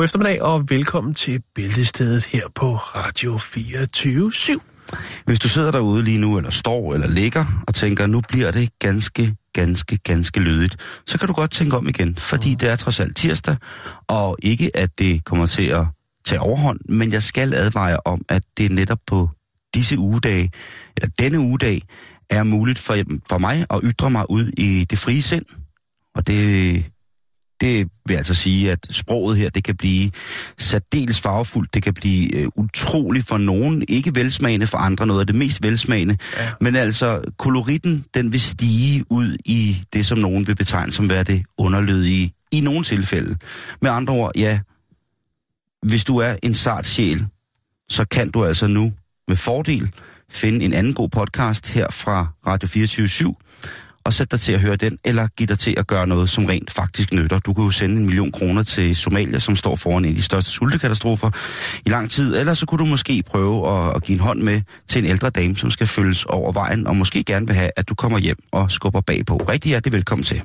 God eftermiddag og velkommen til Bæltestedet her på Radio 24 /7. Hvis du sidder derude lige nu, eller står, eller ligger, og tænker, nu bliver det ganske, ganske, ganske lødigt, så kan du godt tænke om igen, fordi det er trods alt tirsdag, og ikke at det kommer til at tage overhånd, men jeg skal advare om, at det netop på disse ugedage, eller denne ugedag, er muligt for, for mig at ytre mig ud i det frie sind, og det, det vil altså sige, at sproget her, det kan blive særdeles farvefuldt, det kan blive øh, utroligt for nogen, ikke velsmagende for andre, noget af det mest velsmagende, ja. men altså koloritten, den vil stige ud i det, som nogen vil betegne som være det underlødige i nogle tilfælde. Med andre ord, ja, hvis du er en sart sjæl, så kan du altså nu med fordel finde en anden god podcast her fra Radio 24 /7, og sætte dig til at høre den, eller give dig til at gøre noget, som rent faktisk nytter. Du kan jo sende en million kroner til Somalia, som står foran en af de største sultekatastrofer i lang tid. Eller så kunne du måske prøve at, at give en hånd med til en ældre dame, som skal følges over vejen, og måske gerne vil have, at du kommer hjem og skubber bagpå. Rigtig hjertelig velkommen til.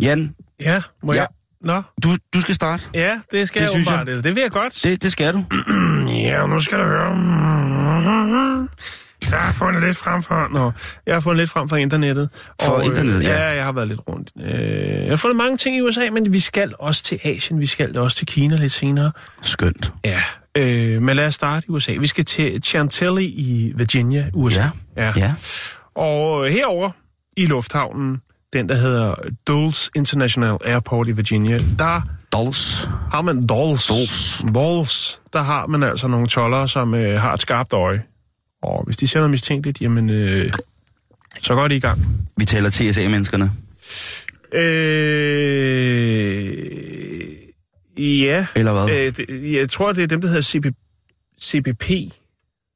Jan. Ja, må ja. jeg? Nå. Du, du skal starte. Ja, det skal Det jeg åbenbart. jeg. Det, det vil jeg godt. Det, det skal du. Ja, nu skal du høre. Jeg har fundet lidt frem for... Nå, jeg har fundet lidt frem fra internettet. For øh, internettet, ja. Ja, jeg har været lidt rundt. Øh, jeg har fundet mange ting i USA, men vi skal også til Asien. Vi skal også til Kina lidt senere. Skønt. Ja, øh, men lad os starte i USA. Vi skal til Chantilly i Virginia, USA. Ja, ja. Og herover i lufthavnen, den der hedder Dulles International Airport i Virginia, der Dolls. har man Dulles. Dulles. Dulles. Der har man altså nogle tollere, som øh, har et skarpt øje. Og hvis de sender mistænkeligt, jamen, øh, så går de i gang. Vi taler TSA-menneskerne. Øh, ja. Eller hvad? Øh, det, jeg tror, det er dem, der hedder CP, CPP.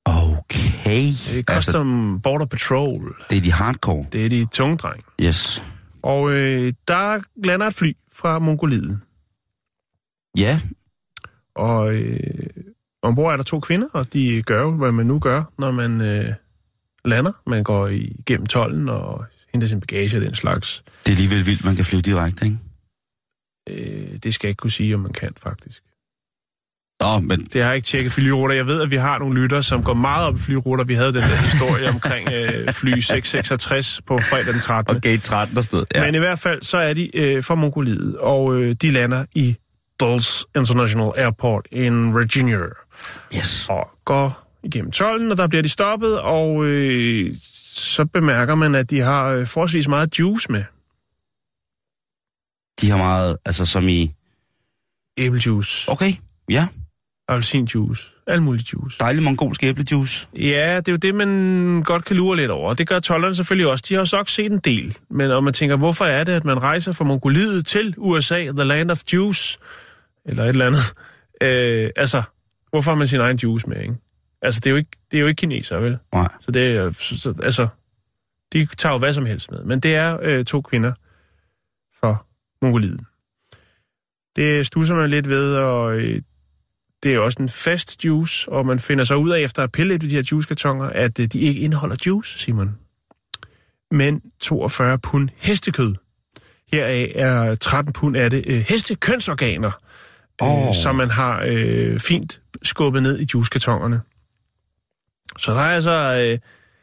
Okay. Øh, Custom Border Patrol. det er de hardcore. Det er de tunge dreng. Yes. Og øh, der lander et fly fra Mongoliet. Ja, Og øh, ombord er der to kvinder, og de gør jo, hvad man nu gør, når man øh, lander. Man går igennem tollen og henter sin bagage og den slags. det er alligevel vildt, man kan flyve direkte, ikke? Øh, det skal jeg ikke kunne sige, om man kan faktisk. Nå, men Det har jeg ikke tjekket flyruter. Jeg ved, at vi har nogle lyttere, som går meget op i flyruter. Vi havde den der historie omkring øh, fly 666 på fredag den 13. okay, 13 der sted. Ja. Men i hvert fald, så er de øh, fra Mongoliet, og øh, de lander i Dulles International Airport in Virginia. Yes. Og går igennem tolden, og der bliver de stoppet, og øh, så bemærker man, at de har øh, forholdsvis meget juice med. De har meget, altså som i... Æblejuice, Okay, ja. appelsinjuice, alt muligt juice. Dejlig mongolsk æblejuice. Ja, det er jo det, man godt kan lure lidt over. Det gør tollerne selvfølgelig også. De har også set en del. Men om man tænker, hvorfor er det, at man rejser fra Mongoliet til USA, the land of juice, eller et eller andet. Øh, altså, hvorfor har man sin egen juice med, ikke? Altså, det er jo ikke, det er jo ikke kineser, vel? Nej. Så det er, så, så, altså, de tager jo hvad som helst med. Men det er øh, to kvinder fra Mongoliet. Det stusser man lidt ved, og øh, det er også en fast juice, og man finder så ud af efter at pille lidt ved de her juicekartoner, at øh, de ikke indeholder juice, Simon. Men 42 pund hestekød. Heraf er 13 pund af det øh, hestekønsorganer, oh. Øh, som man har øh, fint skubbet ned i juicekartonerne. Så der er altså øh,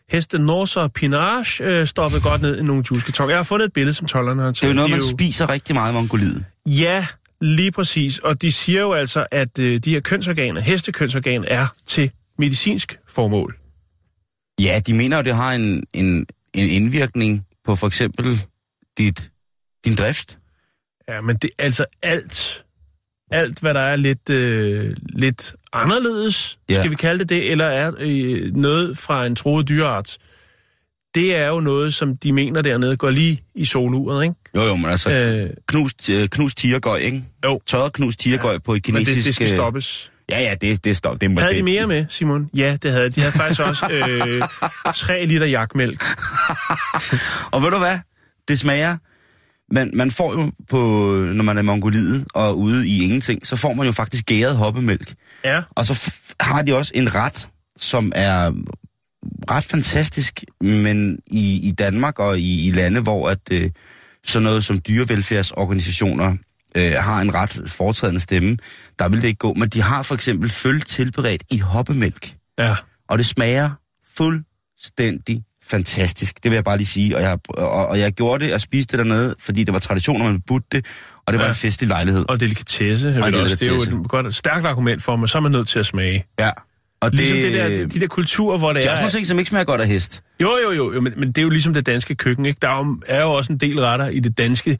heste Norse og Pinage øh, stoppet godt ned i nogle juicekartoner. Jeg har fundet et billede, som tollerne har taget. Det er jo noget, man spiser rigtig meget i Mongoliet. Ja, lige præcis. Og de siger jo altså, at øh, de her kønsorganer, hestekønsorgan, er til medicinsk formål. Ja, de mener jo, det har en, en, en indvirkning på for eksempel dit, din drift. Ja, men det altså alt alt, hvad der er lidt, øh, lidt anderledes, Ja. skal vi kalde det det, eller er øh, noget fra en troet dyreart, det er jo noget, som de mener dernede går lige i soluret, ikke? Jo, jo, men altså, øh, knust, øh, knust tigergøj, ikke? jo, Tørret knust tigergøj ja. på et men kinesisk... det, det skal øh, stoppes. Ja, ja, det, det, stop, det må Havde det, de mere med, Simon? Ja, det havde de. De havde faktisk også øh, 3 liter jakmælk. Og ved du hvad? Det smager... Man, man får jo, på, når man er i Mongoliet og ude i ingenting, så får man jo faktisk gæret hoppemælk. Ja, Og så har de også en ret, som er ret fantastisk, men i, i Danmark og i, i lande, hvor at, øh, sådan noget som dyrevelfærdsorganisationer øh, har en ret foretrædende stemme, der vil det ikke gå. Men de har for eksempel føl tilberedt i hoppemælk, ja. og det smager fuldstændig fantastisk. Det vil jeg bare lige sige. Og jeg, og, og jeg gjorde det og spiste det dernede, fordi det var tradition, at man budte det, og det var Ja. en festlig lejlighed. Og delikatesse. Og også, det er jo delikatesse. et godt, stærkt argument for, men så er man nødt til at smage. Ja. Og Ligesom det, der, de der kulturer, hvor det Det er er... også nogle ting, som ikke smager godt af hest. Jo, jo, jo, jo men, men det er jo ligesom det danske køkken, ikke? Der er jo, er jo også en del retter i det danske,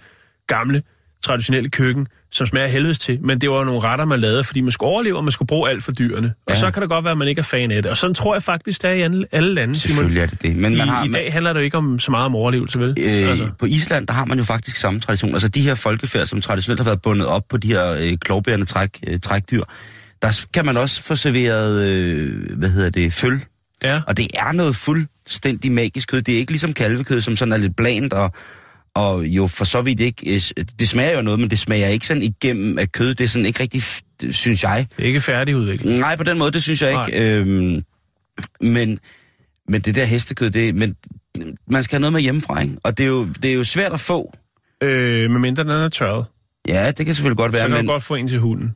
gamle, traditionelle køkken, som smager helvedes til. Men det var jo nogle retter, man lavede, fordi man skulle overleve, og man skulle bruge alt for dyrene. Og Ja. så kan det godt være, at man ikke er fan af det. Og sådan tror jeg faktisk, det er i alle- lande. Selvfølgelig er det det. Men I, man har, I dag handler det jo ikke om så meget om overlevelse, vel? øh, altså. På Island, der har man jo faktisk samme tradition. Altså de her folkefærd, som traditionelt har været bundet op på de her øh, klovbærende træk, øh, trækdyr, der kan man også få serveret, øh, hvad hedder det, føl. Ja. Og det er noget fuldstændig magisk kød. Det er ikke ligesom kalvekød, som sådan er lidt blandt og, og jo for så vidt ikke... øh, Det smager jo noget, men det smager ikke sådan igennem af kød. Det er sådan ikke rigtig, synes jeg. Det er ikke færdigudviklet. Nej, på den måde, det synes jeg ikke. Øhm, men, men det der hestekød, det, men man skal have noget med hjemmefra, ikke? Og det er jo, det er jo svært at få. Øh, med mindre den er tørret. Ja, det kan selvfølgelig godt Så være, kan men godt få en til hunden.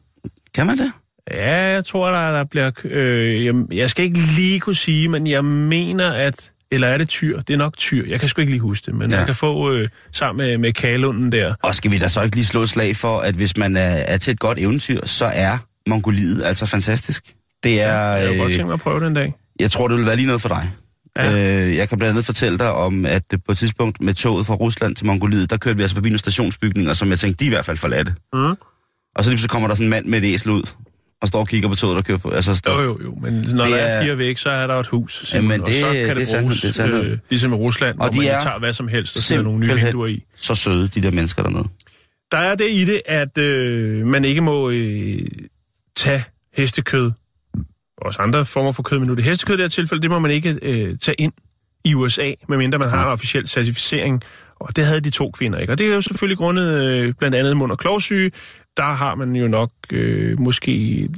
kan man det? Ja, jeg tror, der, der bliver... Øh, jeg, jeg skal ikke lige kunne sige, men jeg mener, at... Eller er det tyr? Det er nok tyr. Jeg kan sgu ikke lige huske det, men Ja. ja. man kan få øh, sammen med, med kalunden der. Og skal vi da så ikke lige slå et slag for, at hvis man er, er til et godt eventyr, så er Mongoliet altså fantastisk. Det er... Jeg kunne godt øh, tænke mig at prøve den dag. Jeg tror, det vil være lige noget for dig. Ja. Øh, jeg kan blandt andet fortælle dig om, at på et tidspunkt med toget fra Rusland til Mongoliet, der kørte vi altså forbi nogle stationsbygninger, som jeg tænkte, de er i hvert fald forladte. Mm. Og så lige så kommer der sådan en mand med et æsel ud, og står og kigger på toget, der kører for. Altså, står, Jo, jo, jo, men når Det der er fire væk, så er der et hus, Simon, Jamen, og det- så kan det det, bruges, det er sandhed. øh, ligesom i Rusland, Og hvor de man er tager hvad som helst og sætter nogle nye vinduer i. så søde, de der mennesker dernede. Der er det i det, at øh, man ikke må øh, tage hestekød, også andre former for kød, men nu det hestekød i det her tilfælde, det må man ikke øh, tage ind i USA, medmindre man har en officiel certificering. Og det havde de to kvinder ikke. Og det er jo selvfølgelig grundet øh, blandt andet mund- og klovsyge. Der har man jo nok øh, måske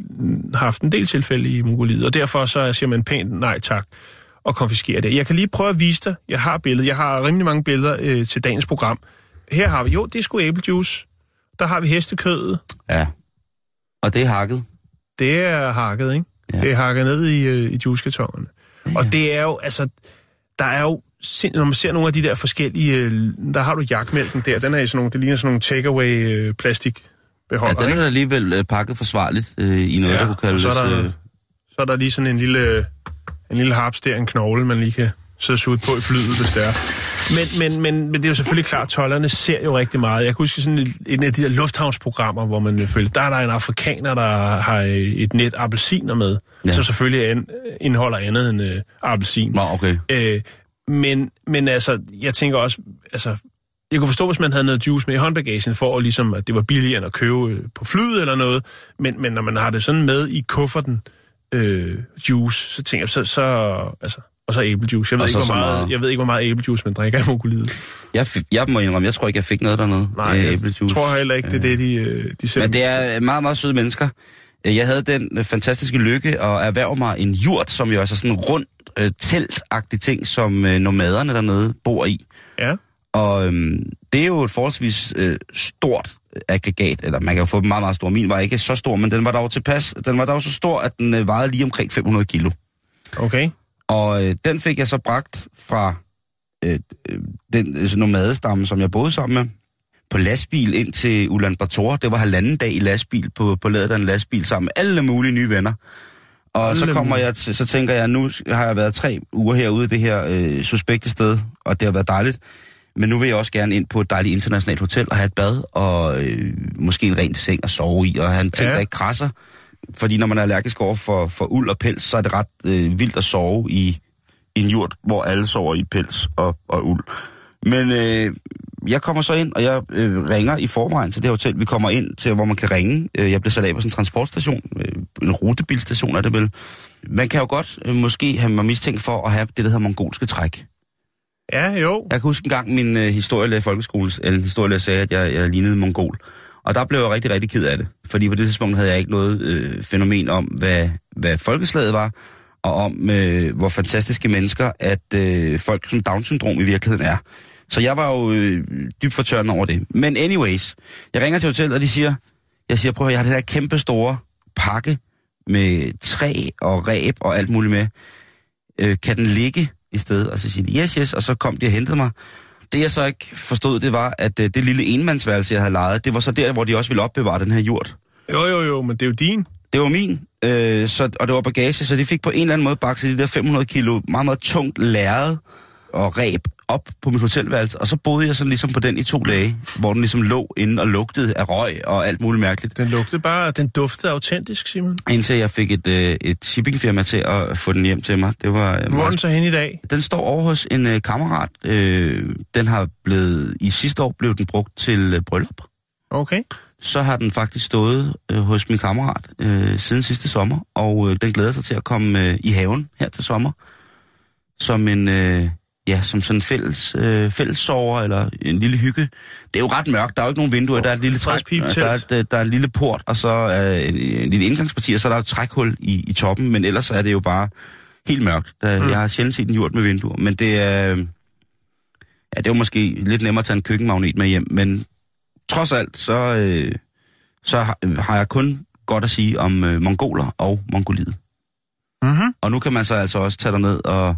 haft en del tilfælde i Mongoliet, og derfor så siger man pænt nej tak og konfiskerer det. Jeg kan lige prøve at vise dig. Jeg har billedet. Jeg har rimelig mange billeder øh, til dagens program. Her har vi, jo, det er sgu æblejuice. Der har vi hestekødet. Ja. Og det er hakket. Det er hakket, ikke? Ja. Det er hakket ned i, øh, i juicekartonerne. Ja. Og det er jo, altså, der er jo, når man ser nogle af de der forskellige, øh, der har du jakmælken der, den er i sådan nogle, det ligner sådan nogle takeaway øh, plastik Ja, beholder, den er ikke? alligevel øh, pakket forsvarligt øh, i noget, der kunne kaldes... så er, der, øh, så er der lige sådan en lille, en lille harps der, en knogle, man lige kan sidde og på i flyet, hvis det er. Men, men, men, men det er jo selvfølgelig klart, at tollerne ser jo rigtig meget. Jeg kan huske sådan et, et af de der lufthavnsprogrammer, hvor man selvfølgelig, der er der en afrikaner, der har et net appelsiner med, Ja. ja. så selvfølgelig an, indeholder andet end øh, appelsin. Nå, okay. Øh, men, men altså, jeg tænker også, altså, jeg kunne forstå, hvis man havde noget juice med i håndbagagen, for at, ligesom, at det var billigere end at købe øh, på flyet eller noget. Men, men når man har det sådan med i kufferten, øh, juice, så tænker jeg, så, så altså, og så æblejuice. Jeg ved, Og ikke, så hvor meget, meget- jeg ved ikke, hvor meget æblejuice man drikker i Mongoliet. Jeg, jeg må indrømme, jeg tror ikke, jeg fik noget dernede. Nej, øh, jeg æblejuice. tror heller ikke, det er det, de, øh, de selv... Men det er meget, meget søde mennesker. Jeg havde den øh, fantastiske lykke at erhverve mig en jurt, som jo er sådan en rund øh, teltagtig ting, som øh, nomaderne dernede bor i. Ja, Og øhm, det er jo et forholdsvis øh, stort aggregat, eller man kan jo få dem meget, meget stor. Min var ikke så stor, men den var dog tilpas. Den var dog så stor, at den øh, vejede lige omkring 500 kilo. okay. Og øh, den fik jeg så bragt fra øh, øh, den øh, nomadestamme, som jeg boede sammen med, på lastbil ind til Ulaanbaatar. Det var halvanden dag i lastbil på, på ladet af en lastbil sammen med alle mulige nye venner. Og så kommer jeg til, så tænker jeg, nu har jeg været tre uger herude i det her øh, suspekte sted, og det har været dejligt. Men nu vil jeg også gerne ind på et dejligt internationalt hotel og have et bad, og øh, måske en ren seng at sove i, og have en ting, Ja. der ikke krasser. Fordi når man er allergisk over for, for uld og pels, så er det ret øh, vildt at sove i en jurt, hvor alle sover i pels og, og uld. Men øh, jeg kommer så ind, og jeg øh, ringer i forvejen til det hotel. Vi kommer ind til, hvor man kan ringe. Øh, jeg bliver sat af på sådan en transportstation. Øh, en rutebilstation er det vel. Man kan jo godt øh, måske have mig mistænkt for at have det, der hedder mongolske træk. Ja, jo. Jeg kan huske en gang, min øh, historielærer i folkeskolen, eller historielærer sagde, at jeg, jeg lignede mongol. Og der blev jeg rigtig, rigtig ked af det. Fordi på det tidspunkt havde jeg ikke noget øh, fænomen om, hvad, hvad folkeslaget var, og om, øh, hvor fantastiske mennesker, at øh, folk som Down-syndrom i virkeligheden er. Så jeg var jo øh, dybt fortørnet over det. Men anyways, jeg ringer til hotellet, og de siger, jeg siger, prøv at jeg har det der kæmpe store pakke med træ og ræb og alt muligt med. Øh, kan den ligge i stedet? Og så siger de, yes, yes, og så kom de og hentede mig. Det jeg så ikke forstod, det var, at øh, det lille enmandsværelse, jeg havde lejet, det var så der, hvor de også ville opbevare den her jord. Jo, jo, jo, men det er jo din. Det var min, øh, så, og det var bagage, så de fik på en eller anden måde bakset de der 500 kilo meget, meget tungt lærred og ræb op på mit hotelværelse, og så boede jeg sådan ligesom på den i to dage, hvor den ligesom lå inde og lugtede af røg og alt muligt mærkeligt. Den lugtede bare, den duftede autentisk, Simon. Indtil jeg fik et, øh, et shippingfirma til at få den hjem til mig. Det var, øh, Hvor er den så hen i dag? Den står over hos en øh, kammerat. Øh, den har blevet, i sidste år blev den brugt til øh, bryllup. Okay. Så har den faktisk stået øh, hos min kammerat øh, siden sidste sommer, og øh, den glæder sig til at komme øh, i haven her til sommer. Som en, øh, ja, som sådan en fælles, øh, fællessover eller en lille hygge. Det er jo ret mørkt, der er jo ikke nogen vinduer, der er et lille træk, der er, et, øh, der er en lille port, og så er en, en lille indgangsparti, og så er der et trækhul i, i toppen, men ellers er det jo bare helt mørkt. Der, mm. Jeg har sjældent set en jord med vinduer, men det er... Øh, ja, det er jo måske lidt nemmere at tage en køkkenmagnet med hjem, men trods alt, så, øh, så har, har jeg kun godt at sige om øh, mongoler og mongoliet. Mhm. Og nu kan man så altså også tage ned og...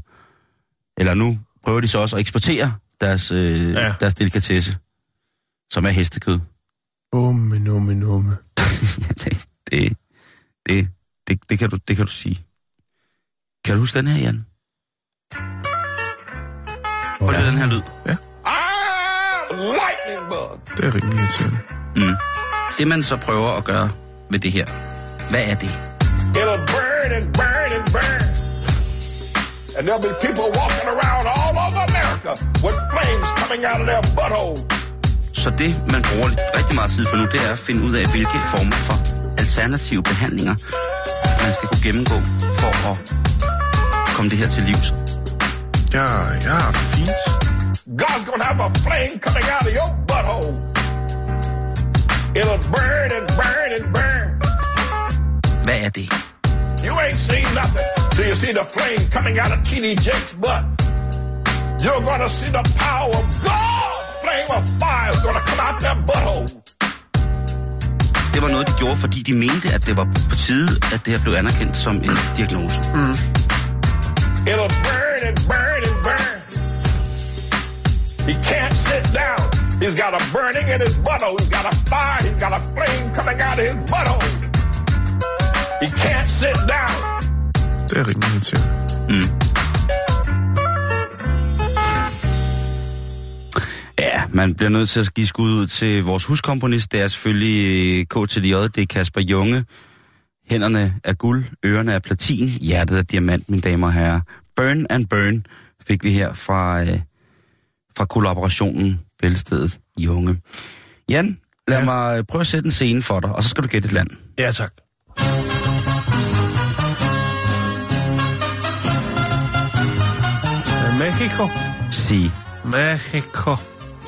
Eller nu prøver de så også at eksportere deres, øh, Ja. ja. deres delikatesse, som er hestekød. Umme, numme, numme. det, det, det, det, det, kan du, det kan du sige. Kan du huske den her, Jan? Prøv lige den her lyd. lightning bug. Det er rimelig irriterende. Mm. Det man så prøver at gøre ved det her, hvad er det? It'll burn and burn and burn. And there'll be people walking around all over America with flames coming out of their butthole. Så det, man bruger lidt- rigtig meget tid på nu, det er at finde ud af, hvilke former for alternative behandlinger, man skal kunne gennemgå for at komme det her til livs. Ja, det fint. God's gonna have a flame coming out of your butthole. It'll burn and burn and burn. Hvad er det? You ain't seen nothing till you see the flame coming out of T.D. Jake's butt. You're gonna see the power of God's flame of fire is gonna come out that butthole. Det var noget, de gjorde, fordi de mente, at det var på tide, at det her blev anerkendt som en diagnose. Mm. It'll burn and burn and burn. He can't sit down. He's got a burning in his butthole. He's got a fire. He's got a flame coming out of his butthole. He can't sit down. Det er rimelig irriterende. Ja, man bliver nødt til at give skud ud til vores huskomponist. Det er selvfølgelig øh, KTDJ, det er Kasper Junge. Hænderne er guld, ørerne er platin, hjertet er diamant, mine damer og herrer. Burn and Burn fik vi her fra, øh, fra kollaborationen Bæltestedet Junge. Jan, lad Ja. ja. mig øh, prøve at sætte en scene for dig, og så skal du gætte et land. Ja, tak. Mexico. Sig. Mexico.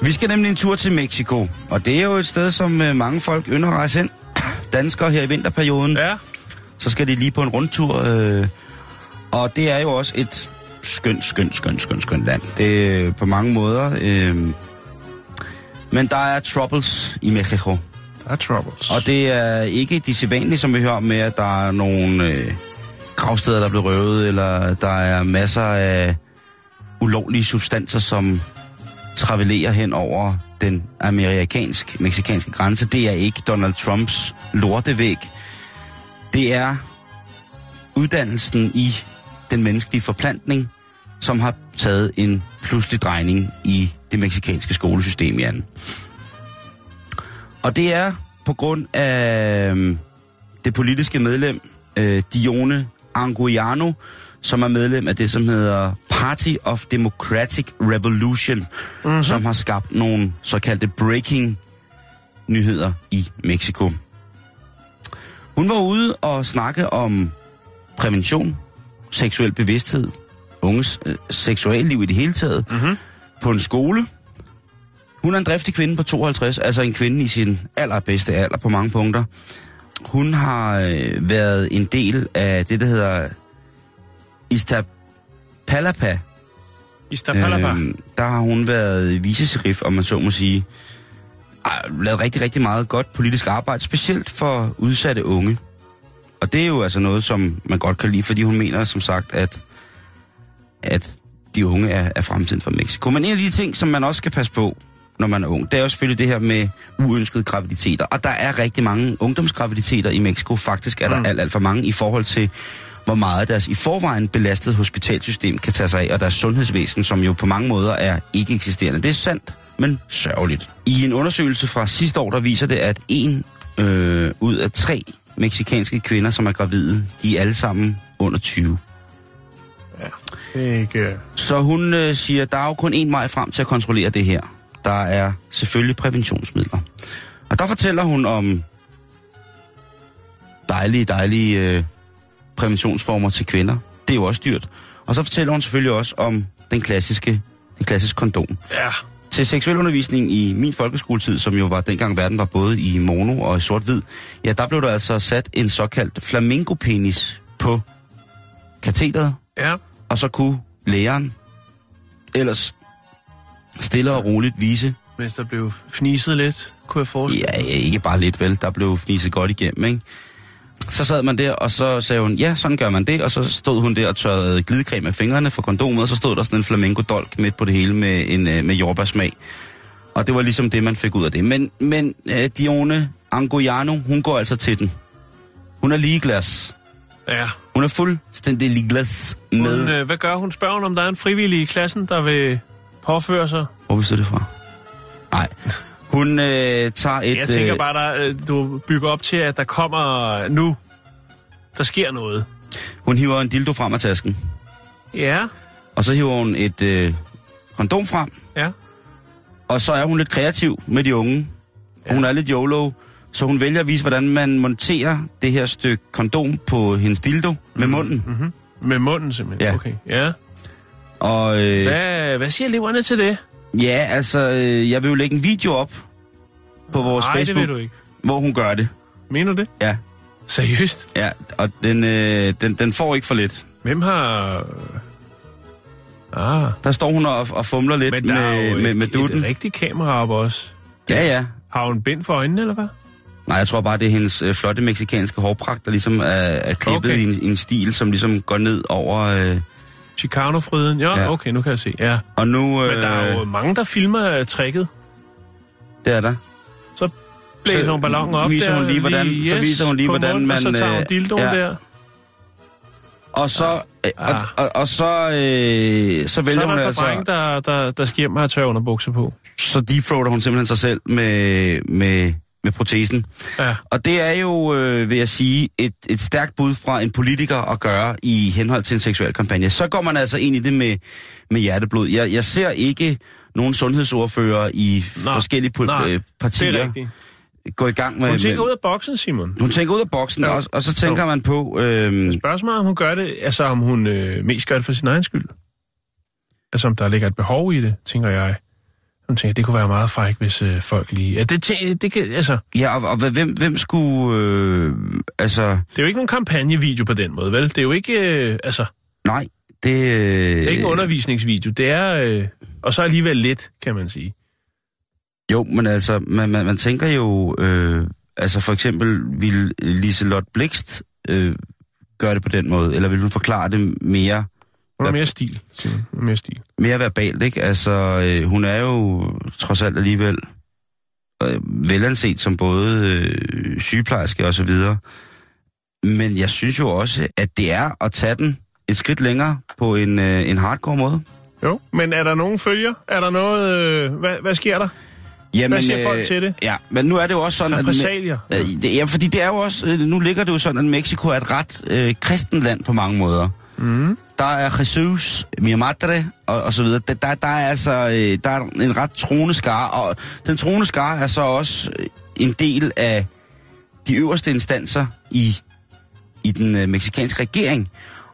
Vi skal nemlig en tur til Mexico, og det er jo et sted, som øh, mange folk ynder at rejse hen. Danskere her i vinterperioden. Ja. så skal de lige på en rundtur. Øh, og det er jo også et skønt, skønt, skønt, skønt, skønt land. Det er på mange måder. Øh, men der er troubles i Mexico. Der er troubles. Og det er ikke de sædvanlige, som vi hører om med, at der er nogle øh, gravsteder, der bliver røvet, eller der er masser af ulovlige substanser, som travelerer hen over den amerikansk-meksikanske grænse. Det er ikke Donald Trumps lortevæg. Det er uddannelsen i den menneskelige forplantning, som har taget en pludselig drejning i det meksikanske skolesystem, i anden. Og det er på grund af øhm, det politiske medlem øh, Dione Anguiano, som er medlem af det, som hedder Party of Democratic Revolution, mm-hmm. som har skabt nogle såkaldte breaking nyheder i Mexico. Hun var ude og snakke om prævention, seksuel bevidsthed, unges øh, seksualliv i det hele taget, mm-hmm. på en skole. Hun er en driftig kvinde på 52, altså en kvinde i sin allerbedste alder på mange punkter. Hun har øh, været en del af det, der hedder Iztapalapa. Iztapalapa. Øhm, der har hun været viceserif, om man så må sige. Har lavet rigtig, rigtig meget godt politisk arbejde, specielt for udsatte unge. Og det er jo altså noget, som man godt kan lide, fordi hun mener som sagt, at, at de unge er, er fremtiden for Mexico. Men en af de ting, som man også skal passe på, når man er ung, det er jo selvfølgelig det her med uønskede graviditeter. Og der er rigtig mange ungdomsgraviditeter i Mexico. Faktisk er der mm. alt, alt for mange i forhold til, hvor meget deres i forvejen belastede hospitalsystem kan tage sig af, og deres sundhedsvæsen, som jo på mange måder er ikke eksisterende. Det er sandt, men sørgeligt. I en undersøgelse fra sidste år, der viser det, at en øh, ud af tre meksikanske kvinder, som er gravide, de er alle sammen under 20. Ja, det er ikke... øh, Så hun øh, siger, der er jo kun en vej frem til at kontrollere det her. Der er selvfølgelig præventionsmidler. Og der fortæller hun om dejlige, dejlige øh, præventionsformer til kvinder. Det er jo også dyrt. Og så fortæller hun selvfølgelig også om den klassiske, den klassiske kondom. Ja, Til seksuel undervisning i min folkeskoletid, som jo var dengang verden var både i mono og i sort-hvid, ja, der blev der altså sat en såkaldt flamingopenis på katheteret, ja. og så kunne læreren ellers stille og roligt vise, Mens der blev fniset lidt, kunne jeg forestille ja, ikke bare lidt vel, der blev fniset godt igennem, ikke? Så sad man der, og så sagde hun, ja, sådan gør man det, og så stod hun der og tørrede glidecreme af fingrene for kondomet, og så stod der sådan en flamenco-dolk midt på det hele med, en, øh, med jordbærsmag. Og det var ligesom det, man fik ud af det. Men, men uh, Dione Angoiano, hun går altså til den. Hun er ligeglad. Ja. Hun er fuldstændig ligeglad med... Hun, øh, hvad gør hun? Spørger hun, om der er en frivillig i klassen, der vil påføre sig? Hvor vidste du det fra? Nej. Hun øh, tager et... Jeg tænker øh, bare, der, øh, du bygger op til, at der kommer nu. Der sker noget. Hun hiver en dildo frem af tasken. Ja, Og så hiver hun et øh, kondom frem. ja. Og så er hun lidt kreativ med de unge. Ja. Hun er lidt YOLO. Så hun vælger at vise, hvordan man monterer det her stykke kondom på hendes dildo med munden. Mm-hmm. Med munden simpelthen. Ja. Okay, ja. Og øh, Hvad, hvad siger eleverne til det? ja, altså, øh, jeg vil jo lægge en video op på vores Nej, det Facebook, vil du ikke. hvor hun gør det. Mener du det? Ja, Seriøst? ja. Og den, øh, den, den får ikke for lidt. Hvem har... Ah, Der står hun og, og fumler lidt men der er med, jo med, et, med dutten. et rigtigt kamera op også. Ja, ja. Har hun bind for øjnene, eller hvad? Nej, jeg tror bare, det er hendes øh, flotte meksikanske hårpragt, der ligesom er, er klippet Okay. i, en, i en stil, som ligesom går ned over... Øh, Chicano-friden? Ja, Ja. okay, nu kan jeg se. Ja. og nu... Øh, Men der er jo mange, der filmer uh, tricket. Det er der. Så blæser Så hun ballonen op viser der. hun lige, hvordan- så viser hun lige, hvordan munden, Og så man, tager hun øh, dildoen ja. der. Og så, øh, og, Ah. og, og så, øh, så Så vælger er hun der altså, par drenge, der, der, der skal hjem og have tør underbukser på. så deepthroater hun simpelthen sig selv med, med, med protesen. Ja. Og det er jo, øh, vil jeg sige, et, et stærkt bud fra en politiker at gøre i henhold til en seksuel kampagne. Så går man altså ind i det med, med hjerteblod. Jeg, jeg ser ikke nogen sundhedsordfører i Nå, forskellige nej, øh, er partier. Gå i gang med... Hun tænker med, ud af boksen, Simon. hun tænker ud af boksen, Ja. og, og så tænker man på... Øh, Spørgsmålet om hun gør det, altså om hun øh, mest gør det for sin egen skyld. Altså om der ligger et behov i det, tænker jeg. Hun tænker, det kunne være meget fræk, hvis øh, folk lige... Ja, det, tæ- det, kan, altså, ja, og, og hvem, hvem skulle... Øh, altså, det er jo ikke nogen kampagnevideo på den måde, vel? Det er jo ikke... Øh, altså, nej, det... Øh, det er ikke en undervisningsvideo. Det er... Øh, og så alligevel lidt, kan man sige. Jo, men altså, man, man, man tænker jo... Øh, altså for eksempel, vil Liselotte Blikst øh, gøre det på den måde? Eller vil hun forklare det mere, Hun Ja. mere stil, mere stil. mere verbalt, ikke? Altså, øh, hun er jo trods alt alligevel øh, velanset som både øh, sygeplejerske og så videre. Men jeg synes jo også, at det er at tage den et skridt længere på en, øh, en hardcore måde. Jo, men er der nogen følger? Er der noget... Øh, hvad, hvad sker der? Jamen, Hvad siger folk til det? Ja, men nu er det jo også sådan... Repressalier? At, øh, det, ja, fordi det er jo også... Øh, nu ligger det jo sådan, at Mexico er et ret øh, kristen land på mange måder. Mm. Der er Jesus, mi madre, og, og så videre. Der, der, der er altså øh, der er en ret troende skare, og den troende skare er så også øh, en del af de øverste instanser i, i den øh, meksikanske regering.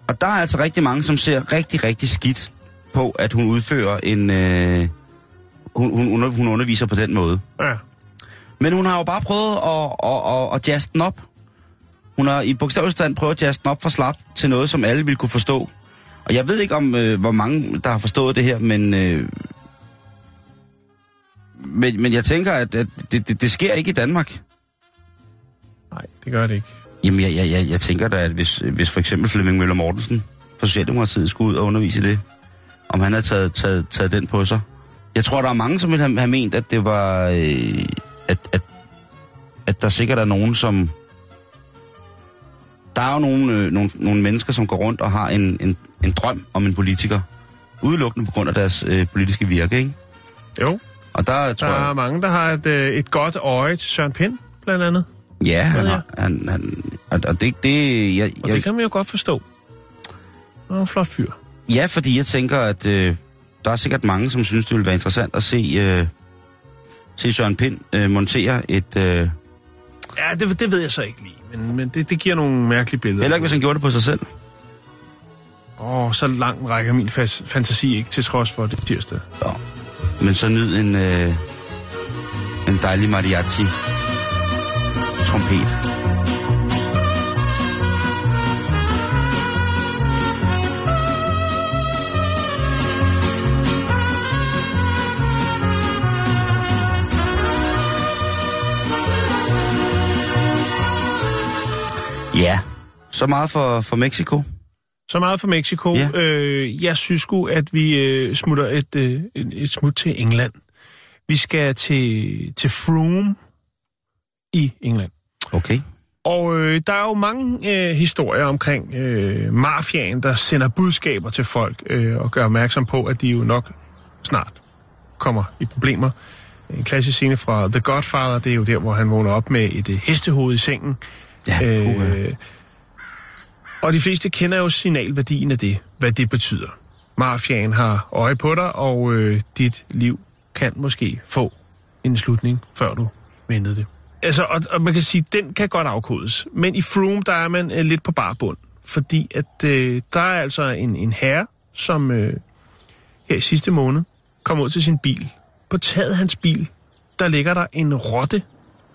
Og der er altså rigtig mange, som ser rigtig, rigtig skidt på, at hun udfører en... Øh, hun, hun, under- hun underviser på den måde. Ja. Men hun har jo bare prøvet at, at, at, at jazze den op. Hun har i bogstaveligstand prøvet at jazze den op for slap til noget, som alle ville kunne forstå. Og jeg ved ikke om, øh, hvor mange, der har forstået det her, men... Øh, men, men jeg tænker, at, at det, det, det sker ikke i Danmark. Nej, det gør det ikke. Jamen, jeg, jeg, jeg, jeg tænker da, at hvis, hvis for eksempel Flemming Møller Mortensen fra Socialdemokratiet skulle ud og undervise det, om han havde taget, taget, taget den på sig. Jeg tror, der er mange, som ville have, have ment, at det var... Øh, at, at, at der sikkert er nogen, som... Der er jo nogle, øh, nogle, nogle mennesker, som går rundt og har en, en, en drøm om en politiker. Udelukkende på grund af deres øh, politiske virke, ikke? Jo, Og der tror der er jeg... mange, der har et, øh, et godt øje til Søren Pind, blandt andet. Ja, han har... Han, han, og det... det jeg, Og jeg, det kan man jo godt forstå. Han er en flot fyr. Ja, fordi jeg tænker, at øh, der er sikkert mange, som synes, det ville være interessant at se, øh, se Søren Pind øh, montere et... Øh, Ja, det, det ved jeg så ikke lige, men, men det, det giver nogle mærkelige billeder. heller ikke, hvis han gjorde det på sig selv. Åh, så langt rækker min fas- fantasi ikke, til trods for det tirsdag. Ja. Men så nyd en, øh, en dejlig mariachi trompet. Ja, så meget for, for Mexico. Så meget for Mexico. Ja. Øh, jeg synes sgu, at vi øh, smutter et, øh, et, et smut til England. Vi skal til, til Froome i England. Okay. Og øh, der er jo mange øh, historier omkring øh, mafiaen, der sender budskaber til folk øh, og gør opmærksom på, at de jo nok snart kommer i problemer. En klassisk scene fra The Godfather, det er jo der, hvor han vågner op med et øh, hestehoved i sengen. Ja, Øh, og de fleste kender jo signalværdien af det, hvad det betyder. Mafiaen har øje på dig, og øh, dit liv kan måske få en slutning, før du ventede det. Altså, og, og man kan sige, den kan godt afkodes. Men i Froome, der er man øh, lidt på barbund. Fordi at øh, der er altså en, en herre, som øh, her i sidste måned kom ud til sin bil. På taget af hans bil, der ligger der en rotte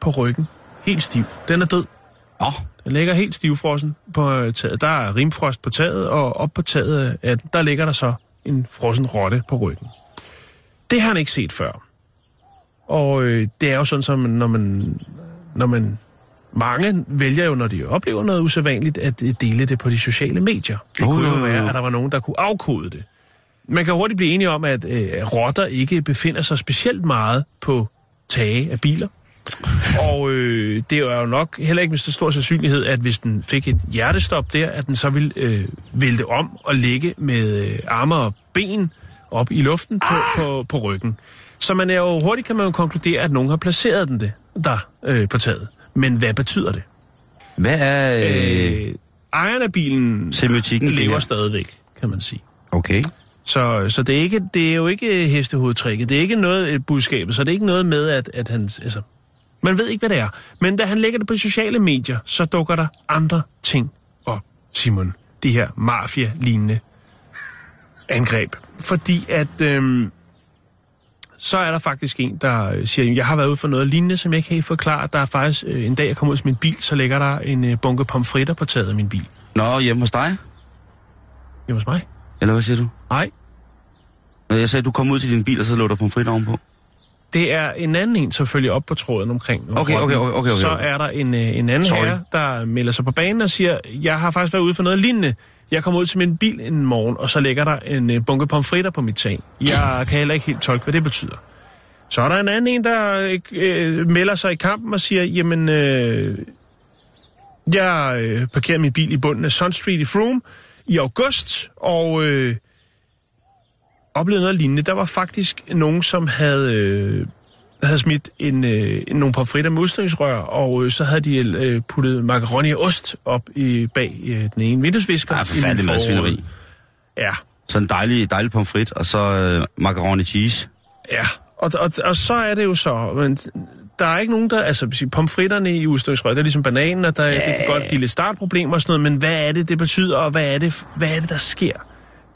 på ryggen. Helt stiv. Den er død oh, Den ligger helt stivfrossen på øh, taget. Der er rimfrost på taget, og op på taget, af den, der ligger der så en frossen rotte på ryggen. Det har han ikke set før. Og øh, det er jo sådan, som når man, når man mange vælger jo, når de oplever noget usædvanligt, at øh, dele det på de sociale medier. Det Oh, kunne jo, jo. være, at der var nogen, der kunne afkode det. Man kan hurtigt blive enige om, at øh, rotter ikke befinder sig specielt meget på tage af biler. Og øh, det er jo nok heller ikke med så stor sandsynlighed, at hvis den fik et hjertestop der, at den så ville øh, vælte om og ligge med øh, arme og ben op i luften på, på, på ryggen. Så man er jo hurtigt kan man jo konkludere, at nogen har placeret den det, der øh, på taget. Men hvad betyder det? hvad er... Øh, Øh, ejeren af bilen semiotikken lever stadigvæk, kan man sige. Okay. Så, så det, er ikke, det er jo ikke hestehovedtrækket. Det er ikke noget et budskab, så det er ikke noget med, at, at han... Altså, man ved ikke, hvad det er. Men da han lægger det på sociale medier, så dukker der andre ting op, Simon. De her mafia-lignende angreb. Fordi at... Øhm, så er der faktisk en, der øh, siger, jeg har været ude for noget lignende, som jeg ikke helt forklare. Der er faktisk øh, en dag, jeg kommer ud til min bil, så ligger der en øh, bunke pomfritter på taget af min bil. Nå, hjemme hos dig? Hjemme hos mig? Eller hvad siger du? Nej, Jeg sagde, du kom ud til din bil, og så lå der pomfrit ovenpå. Det er en anden en, som følger op på tråden omkring. Okay, okay, okay, okay, okay. Så er der en, øh, en anden Sorry. herre, der melder sig på banen og siger, jeg har faktisk været ude for noget lignende. Jeg kommer ud til min bil en morgen, og så ligger der en øh, bunke pomfritter på mit tag. Jeg kan heller ikke helt tolke, hvad det betyder. Så er der en anden en, der øh, melder sig i kampen og siger, jamen, øh, jeg øh, parkerer min bil i bunden af Sun Street i Froome. i august, og øh, oplevede noget lignende. Der var faktisk nogen, som havde, øh, havde smidt en, øh, nogle pomfritter med udstødningsrør, og øh, så havde de øh, puttet macaroni og ost op i, bag øh, den ene vinduesvisker. Ja, forfærdelig madsvineri. Ja, Så en dejlig, dejlig pomfrit, og så øh, macaroni cheese. Ja, og, og, og så er det jo så, men der er ikke nogen, der, altså pomfritterne i udstødsrør, det er ligesom bananen, og der, yeah. det kan godt give lidt startproblemer og sådan noget, men hvad er det, det betyder, og hvad er det, hvad er det, der sker?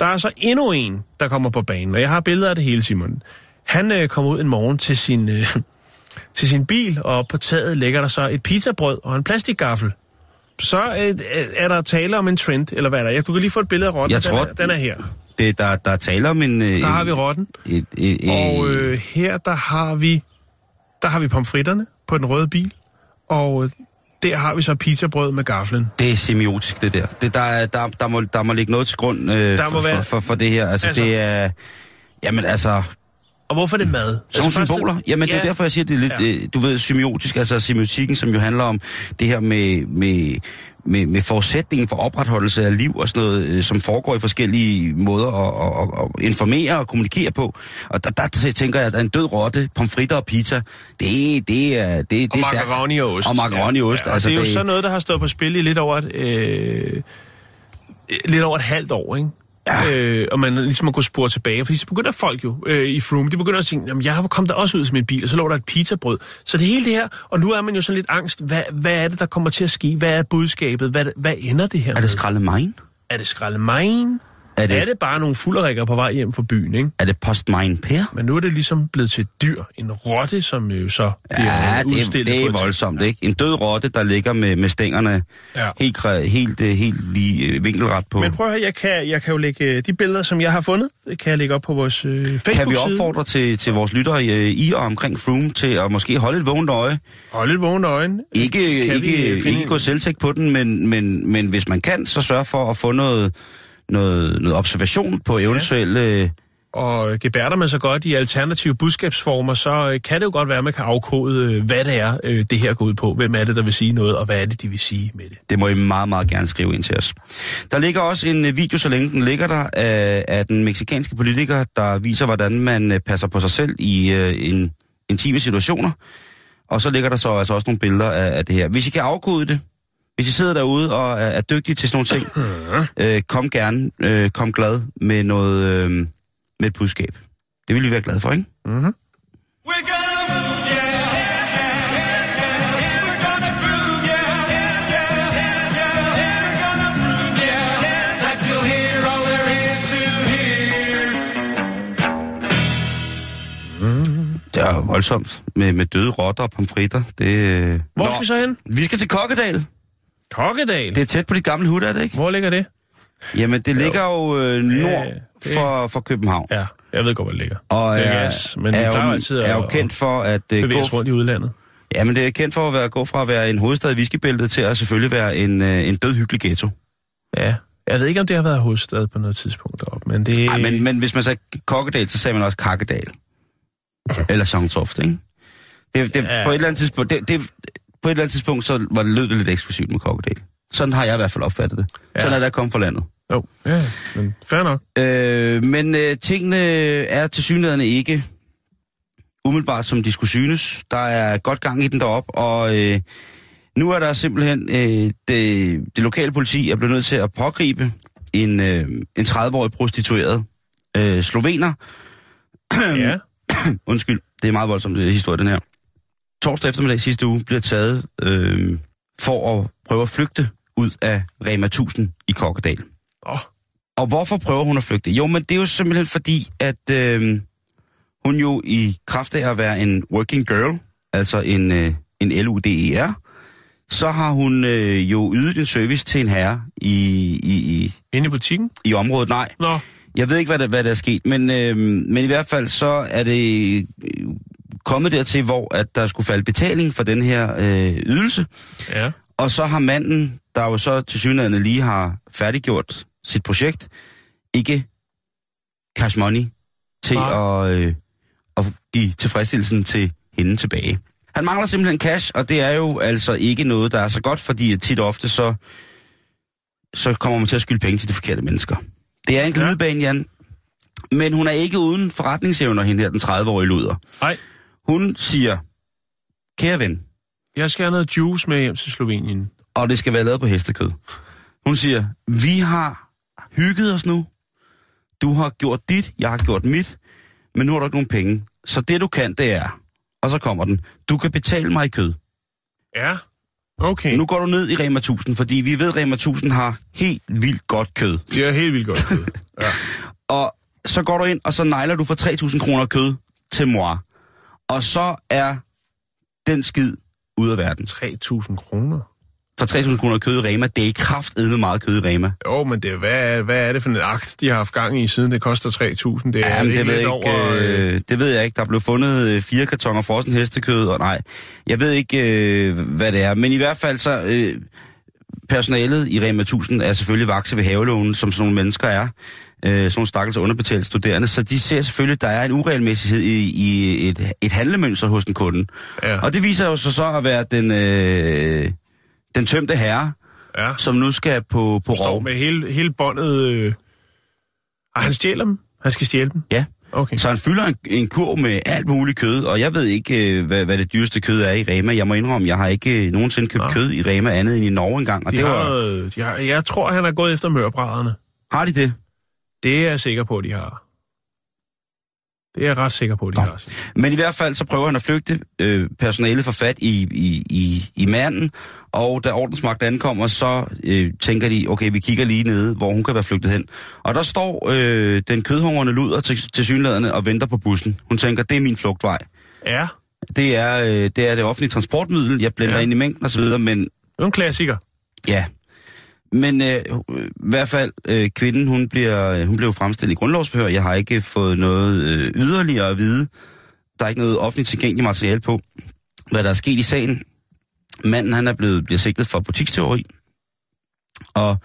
Der er så endnu en, der kommer på banen, og jeg har billeder af det hele, Simon. Han øh, kommer ud en morgen til sin, øh, til sin bil, og på taget ligger der så et pizzabrød og en plastikgaffel. Så øh, er der tale om en trend, eller hvad er der? Jeg, du kan lige få et billede af rotten, Jeg den, tror- er, den er her. Det, der, der er tale om en... Øh, Der en, har vi rotten. Et, et, et, Og øh, her, der har vi der har vi pomfritterne på den røde bil, og øh, der har vi så pizzabrød med gaflen. Det er semiotisk, det der. Det, der, er- der, der, må, der må ligge noget til grund øh, Der må for, være- for, for, for det her. Altså, Altså- det er... Jamen altså, Og hvorfor er det mad? Sådan Altså, symboler? Jamen, det er Ja. derfor, jeg siger, det er lidt, Ja. ja. du ved, semiotisk, altså semiotikken, som jo handler om det her med, med, med, med forudsætningen for opretholdelse af liv og sådan noget, øh, som foregår i forskellige måder at, at, at informere og kommunikere på. Og der, der tænker jeg, at en død rotte, pomfritter og pizza, det, det er, det, det Og macaroni og ost. Og macaroni og ost. Ja, altså, det er jo det, sådan noget, der har stået på spil i lidt over et, øh, lidt over et halvt år, ikke? Ja. Øh, og man ligesom må gå spore tilbage, fordi så begynder folk jo øh, i Froome, de begynder at tænke, jamen jeg kom der også ud til min bil, og så lå der et pizzabrød. Så det hele det her, og nu er man jo sådan lidt angst, hvad, hvad er det, der kommer til at ske? Hvad er budskabet? Hvad, hvad ender det her er det skraldemine? Er det skraldemine? Er Er det, er det bare nogle fulderikker på vej hjem fra byen, ikke? er det postmine per? Men nu er det ligesom blevet til et dyr, en rotte, som jo så bliver Ja, det, udstillet det er et- voldsomt, ikke? En død rotte, der ligger med, med stængerne Ja. helt, helt, øh, helt lige øh, vinkelret på. Men prøv at høre, jeg kan, jeg kan jo lægge øh, de billeder, som jeg har fundet, det kan jeg lægge op på vores øh, Facebook-side. Kan vi opfordre til, til vores lyttere øh, i og omkring Froome til at måske holde et vågent øje? Hold lidt vågne øjne. Ikke, Kan ikke, øh, ikke en- gå selvtægt på den, men, men, men hvis man kan, så sørg for at få noget, noget, noget observation på eventuelle... Ja. Og gebærder man så godt i alternative budskabsformer, så øh, kan det jo godt være, at man kan afkode, øh, hvad det er, øh, det her går ud på. Hvem er det, der vil sige noget, og hvad er det, de vil sige med det. Det må I meget, meget gerne skrive ind til os. Der ligger også en øh, video, så længe den ligger der, af, af den meksikanske politiker, der viser, hvordan man øh, passer på sig selv i øh, en intime situationer. Og så ligger der så altså også nogle billeder af, af det her. Hvis I kan afkode det, hvis I sidder derude og er, er dygtige til sådan nogle ting, øh, kom gerne, øh, kom glad med noget øh, med et budskab. Det vil vi være glade for, ikke? Hear. Det er voldsomt med, med døde rotter og pomfritter. Det, øh... Hvor Nå, skal vi så hen? Vi skal til Kokkedal. Kokkedal. Det er tæt på dit gamle hud, er det ikke? Hvor ligger det? Jamen, det ligger jo øh, nord det- for, for København. Ja, jeg ved godt, hvor det ligger. Og det er, er, gas, men er, jo, altid er jo kendt for at øh, bevæge gå, os rundt i udlandet. ja, men det er kendt for at være, gå fra at være en hovedstad i whiskybæltet til at selvfølgelig være en, øh, en død hyggelig ghetto. Ja, jeg ved ikke, om det har været hovedstad på noget tidspunkt deroppe, men det... Nej, men, men hvis man sagde Kokkedal, så sagde man også Kakkedal. Eller Songtoft, ikke? Det, det, Ja. på, et eller andet tidspunkt, det, det, på et eller andet tidspunkt, så var det lød det lidt eksklusivt med Kokkedal. Sådan har jeg i hvert fald opfattet det. Ja. Sådan er det at komme fra landet. Jo, ja, men fair nok. Øh, men øh, tingene er til synligheden ikke umiddelbart, som de skulle synes. Der er godt gang i den derop, og øh, nu er der simpelthen øh, det, det lokale politi er blevet nødt til at pågribe en, øh, en 30-årig prostitueret øh, slovener. Ja, Undskyld, det er meget voldsomt, historie, den her. Torsdag eftermiddag sidste uge bliver taget øh, for at prøve at flygte ud af Rema 1000 i Kokkedal. Åh, Og hvorfor prøver hun at flygte? Jo, men det er jo simpelthen fordi, at øh, hun jo i kraft af at være en working girl, altså en, øh, en LUDER, så har hun øh, jo ydet en service til en herre i, i, i, inde i butikken? i området. Nej, Nå, jeg ved ikke, hvad der, hvad der er sket, men, øh, men i hvert fald så er det kommet dertil, hvor at der skulle falde betaling for den her øh, ydelse. ja. Og så har manden, der jo så til synligheden lige har færdiggjort sit projekt, ikke cash money til Nej. at, øh, at give tilfredsstillelsen til hende tilbage. Han mangler simpelthen cash, og det er jo altså ikke noget, der er så godt, fordi tit og ofte så så kommer man til at skylde penge til de forkerte mennesker. Det er en glidebane, Jan. Men hun er ikke uden forretningsevner, hende her, den 30-årige luder. Nej, Hun siger, kære ven, jeg skal have noget juice med hjem til Slovenien. og det skal være lavet på hestekød. Hun siger, vi har hygget os nu. Du har gjort dit, jeg har gjort mit, men nu har du ikke nogen penge. Så det du kan, det er, og så kommer den, du kan betale mig i kød. Ja, okay. Nu går du ned i Rema 1000, fordi vi ved, at Rema 1000 har helt vildt godt kød. Det er helt vildt godt kød. Ja. Og så går du ind, og så nejler du for 3.000 kroner kød til mor. Og så er den skid ud af verden. 3.000 kroner. For 3.000 kroner kød i Rema, det er kraftedme meget kød i Rema. Jo, men det, hvad, er, hvad er det for en akt, de har haft gang i, siden det koster 3.000? Det er Ja, men ikke det, ved ikke, over... øh, øh, det ved jeg ikke. Der blev fundet øh, fire kartonger frossen hestekød, og nej, jeg ved ikke, øh, hvad det er. Men i hvert fald så, øh, personalet i Rema 1000 er selvfølgelig vakse ved havelånen, som sådan nogle mennesker er. Øh, sådan nogle stakkels underbetalte studerende. Så de ser selvfølgelig, at der er en uregelmæssighed i, i et, et handlemønster hos den kunde. Ja. Og det viser jo så så at være den, øh, den tømte herre, ja. som nu skal på, på Står rov. med hele, hele båndet... Øh... Ah, han stjæler dem? Han skal stjæle dem? Ja. Okay. Så han fylder en, en kurv med alt muligt kød, og jeg ved ikke, øh, hvad, hvad det dyreste kød er i Rema. Jeg må indrømme, jeg har ikke øh, nogensinde købt Nå. kød i Rema andet end i Norge engang. Og De det har, var, de har, jeg tror, han er gået efter mørbrædderne. har de det? Det er jeg sikker på, de har. Det er jeg ret sikker på, de Nå. har. Men i hvert fald så prøver han at flygte. Øh, personalet får fat i, i, i, i manden, og da ordensmagten ankommer, så øh, tænker de, okay, vi kigger lige nede, hvor hun kan være flygtet hen. Og der står øh, den kødhungrende luder til, til synlæderne og venter på bussen. Hun tænker, det er min flugtvej. Ja, Det er, øh, det er det offentlige transportmiddel, jeg blender Ja. ja. ind i mængden osv., men det er en klassiker. Ja. Men øh, i hvert fald, øh, kvinden, hun bliver, øh, hun blev fremstillet i grundlovsforhør. Jeg har ikke fået noget øh, yderligere at vide. Der er ikke noget offentligt tilgængeligt materiale på, hvad der er sket i sagen. Manden, han er blevet bliver sigtet for butiksteori. Og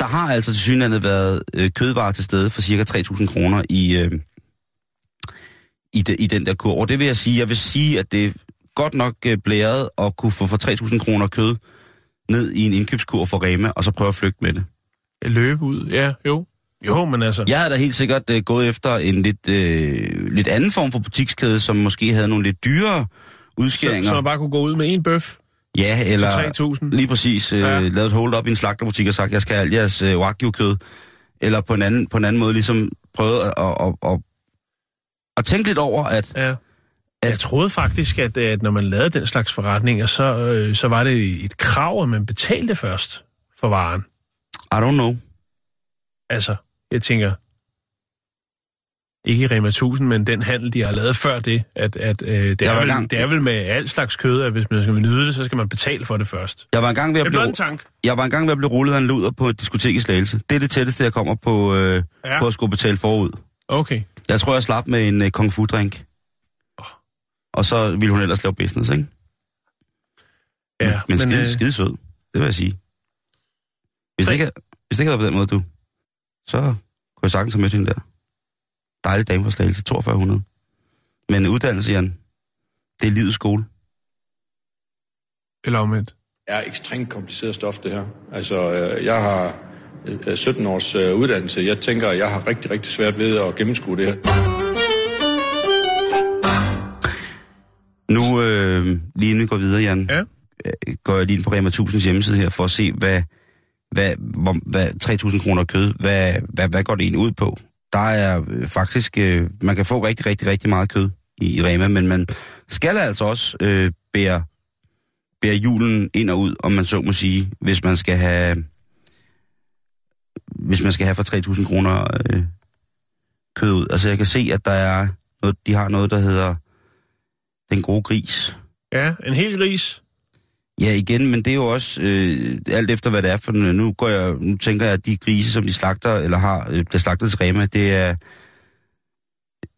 der har altså til synligheden været øh, kødvarer til stede for cirka 3.000 kroner i, øh, i, de, i den der kur. Og det vil jeg sige, jeg vil sige, at det er godt nok øh, blæret at kunne få for 3.000 kroner kød ned i en indkøbskur for Rema, og så prøve at flygte med det. Løbe ud, ja, jo. Jo, men altså... Jeg havde da helt sikkert øh, gået efter en lidt, øh, lidt anden form for butikskæde, som måske havde nogle lidt dyrere så, udskæringer. så man bare kunne gå ud med en bøf ja, eller til 3.000. lige præcis øh, ja. lavet et hold op i en slagterbutik og sagt, jeg skal have alt jeres øh, wagyu-kød. Eller på en, anden, på en anden måde ligesom prøve at, at, at, at, at tænke lidt over, at Ja. Jeg troede faktisk, at, at når man lavede den slags forretninger, så, øh, så var det et krav, at man betalte først for varen. I don't know. Altså, jeg tænker, ikke Rema 1000, men den handel, de har lavet før det, at, at øh, det, Jeg er vel, engang- det er vel med alt slags kød, at hvis man skal nyde det, så skal man betale for det først. Jeg var engang ved Det at blot blive, en tank. jeg var engang ved at blive rullet af en luder på et diskotek i Slagelse. Det er det tætteste, jeg kommer på, øh, Ja. på at skulle betale forud. Okay. Jeg tror, jeg slap med en uh, kung fu drink. Og så ville hun ellers lave business, ikke? Ja, men, men skide, øh, øh... skide sød, det vil jeg sige. Hvis det, ikke, hvis det ikke havde været på den måde, du, så kunne jeg sagtens have mødt hende der. Dejlig dame fra Slagelse, 4200. Men uddannelse, Jan, det er livets skole. Eller omvendt. er ekstremt kompliceret stof, det her. Altså, øh, jeg har øh, 17 års øh, uddannelse. Jeg tænker, at jeg har rigtig, rigtig svært ved at gennemskue det her. Nu, øh, lige inden vi går videre, Jan, Ja. øh, går jeg lige ind på Rema 1000's hjemmeside her for at se, hvad, hvad, hvor, hvad 3.000 kroner kød, hvad, hvad, hvad går det egentlig ud på? Der er øh, faktisk, øh, man kan få rigtig, rigtig, rigtig meget kød i, i Rema, men man skal altså også øh, bære, bære julen ind og ud, om man så må sige, hvis man skal have, hvis man skal have for 3.000 kroner øh, kød ud. Altså jeg kan se, at der er noget, de har noget, der hedder den gode gris. Ja, en hel gris. Ja, igen, men det er jo også øh, alt efter, hvad det er for en- nu går jeg, nu tænker jeg, at de grise, som de slagter, eller har, øh, bliver slagtet til Rema, det er,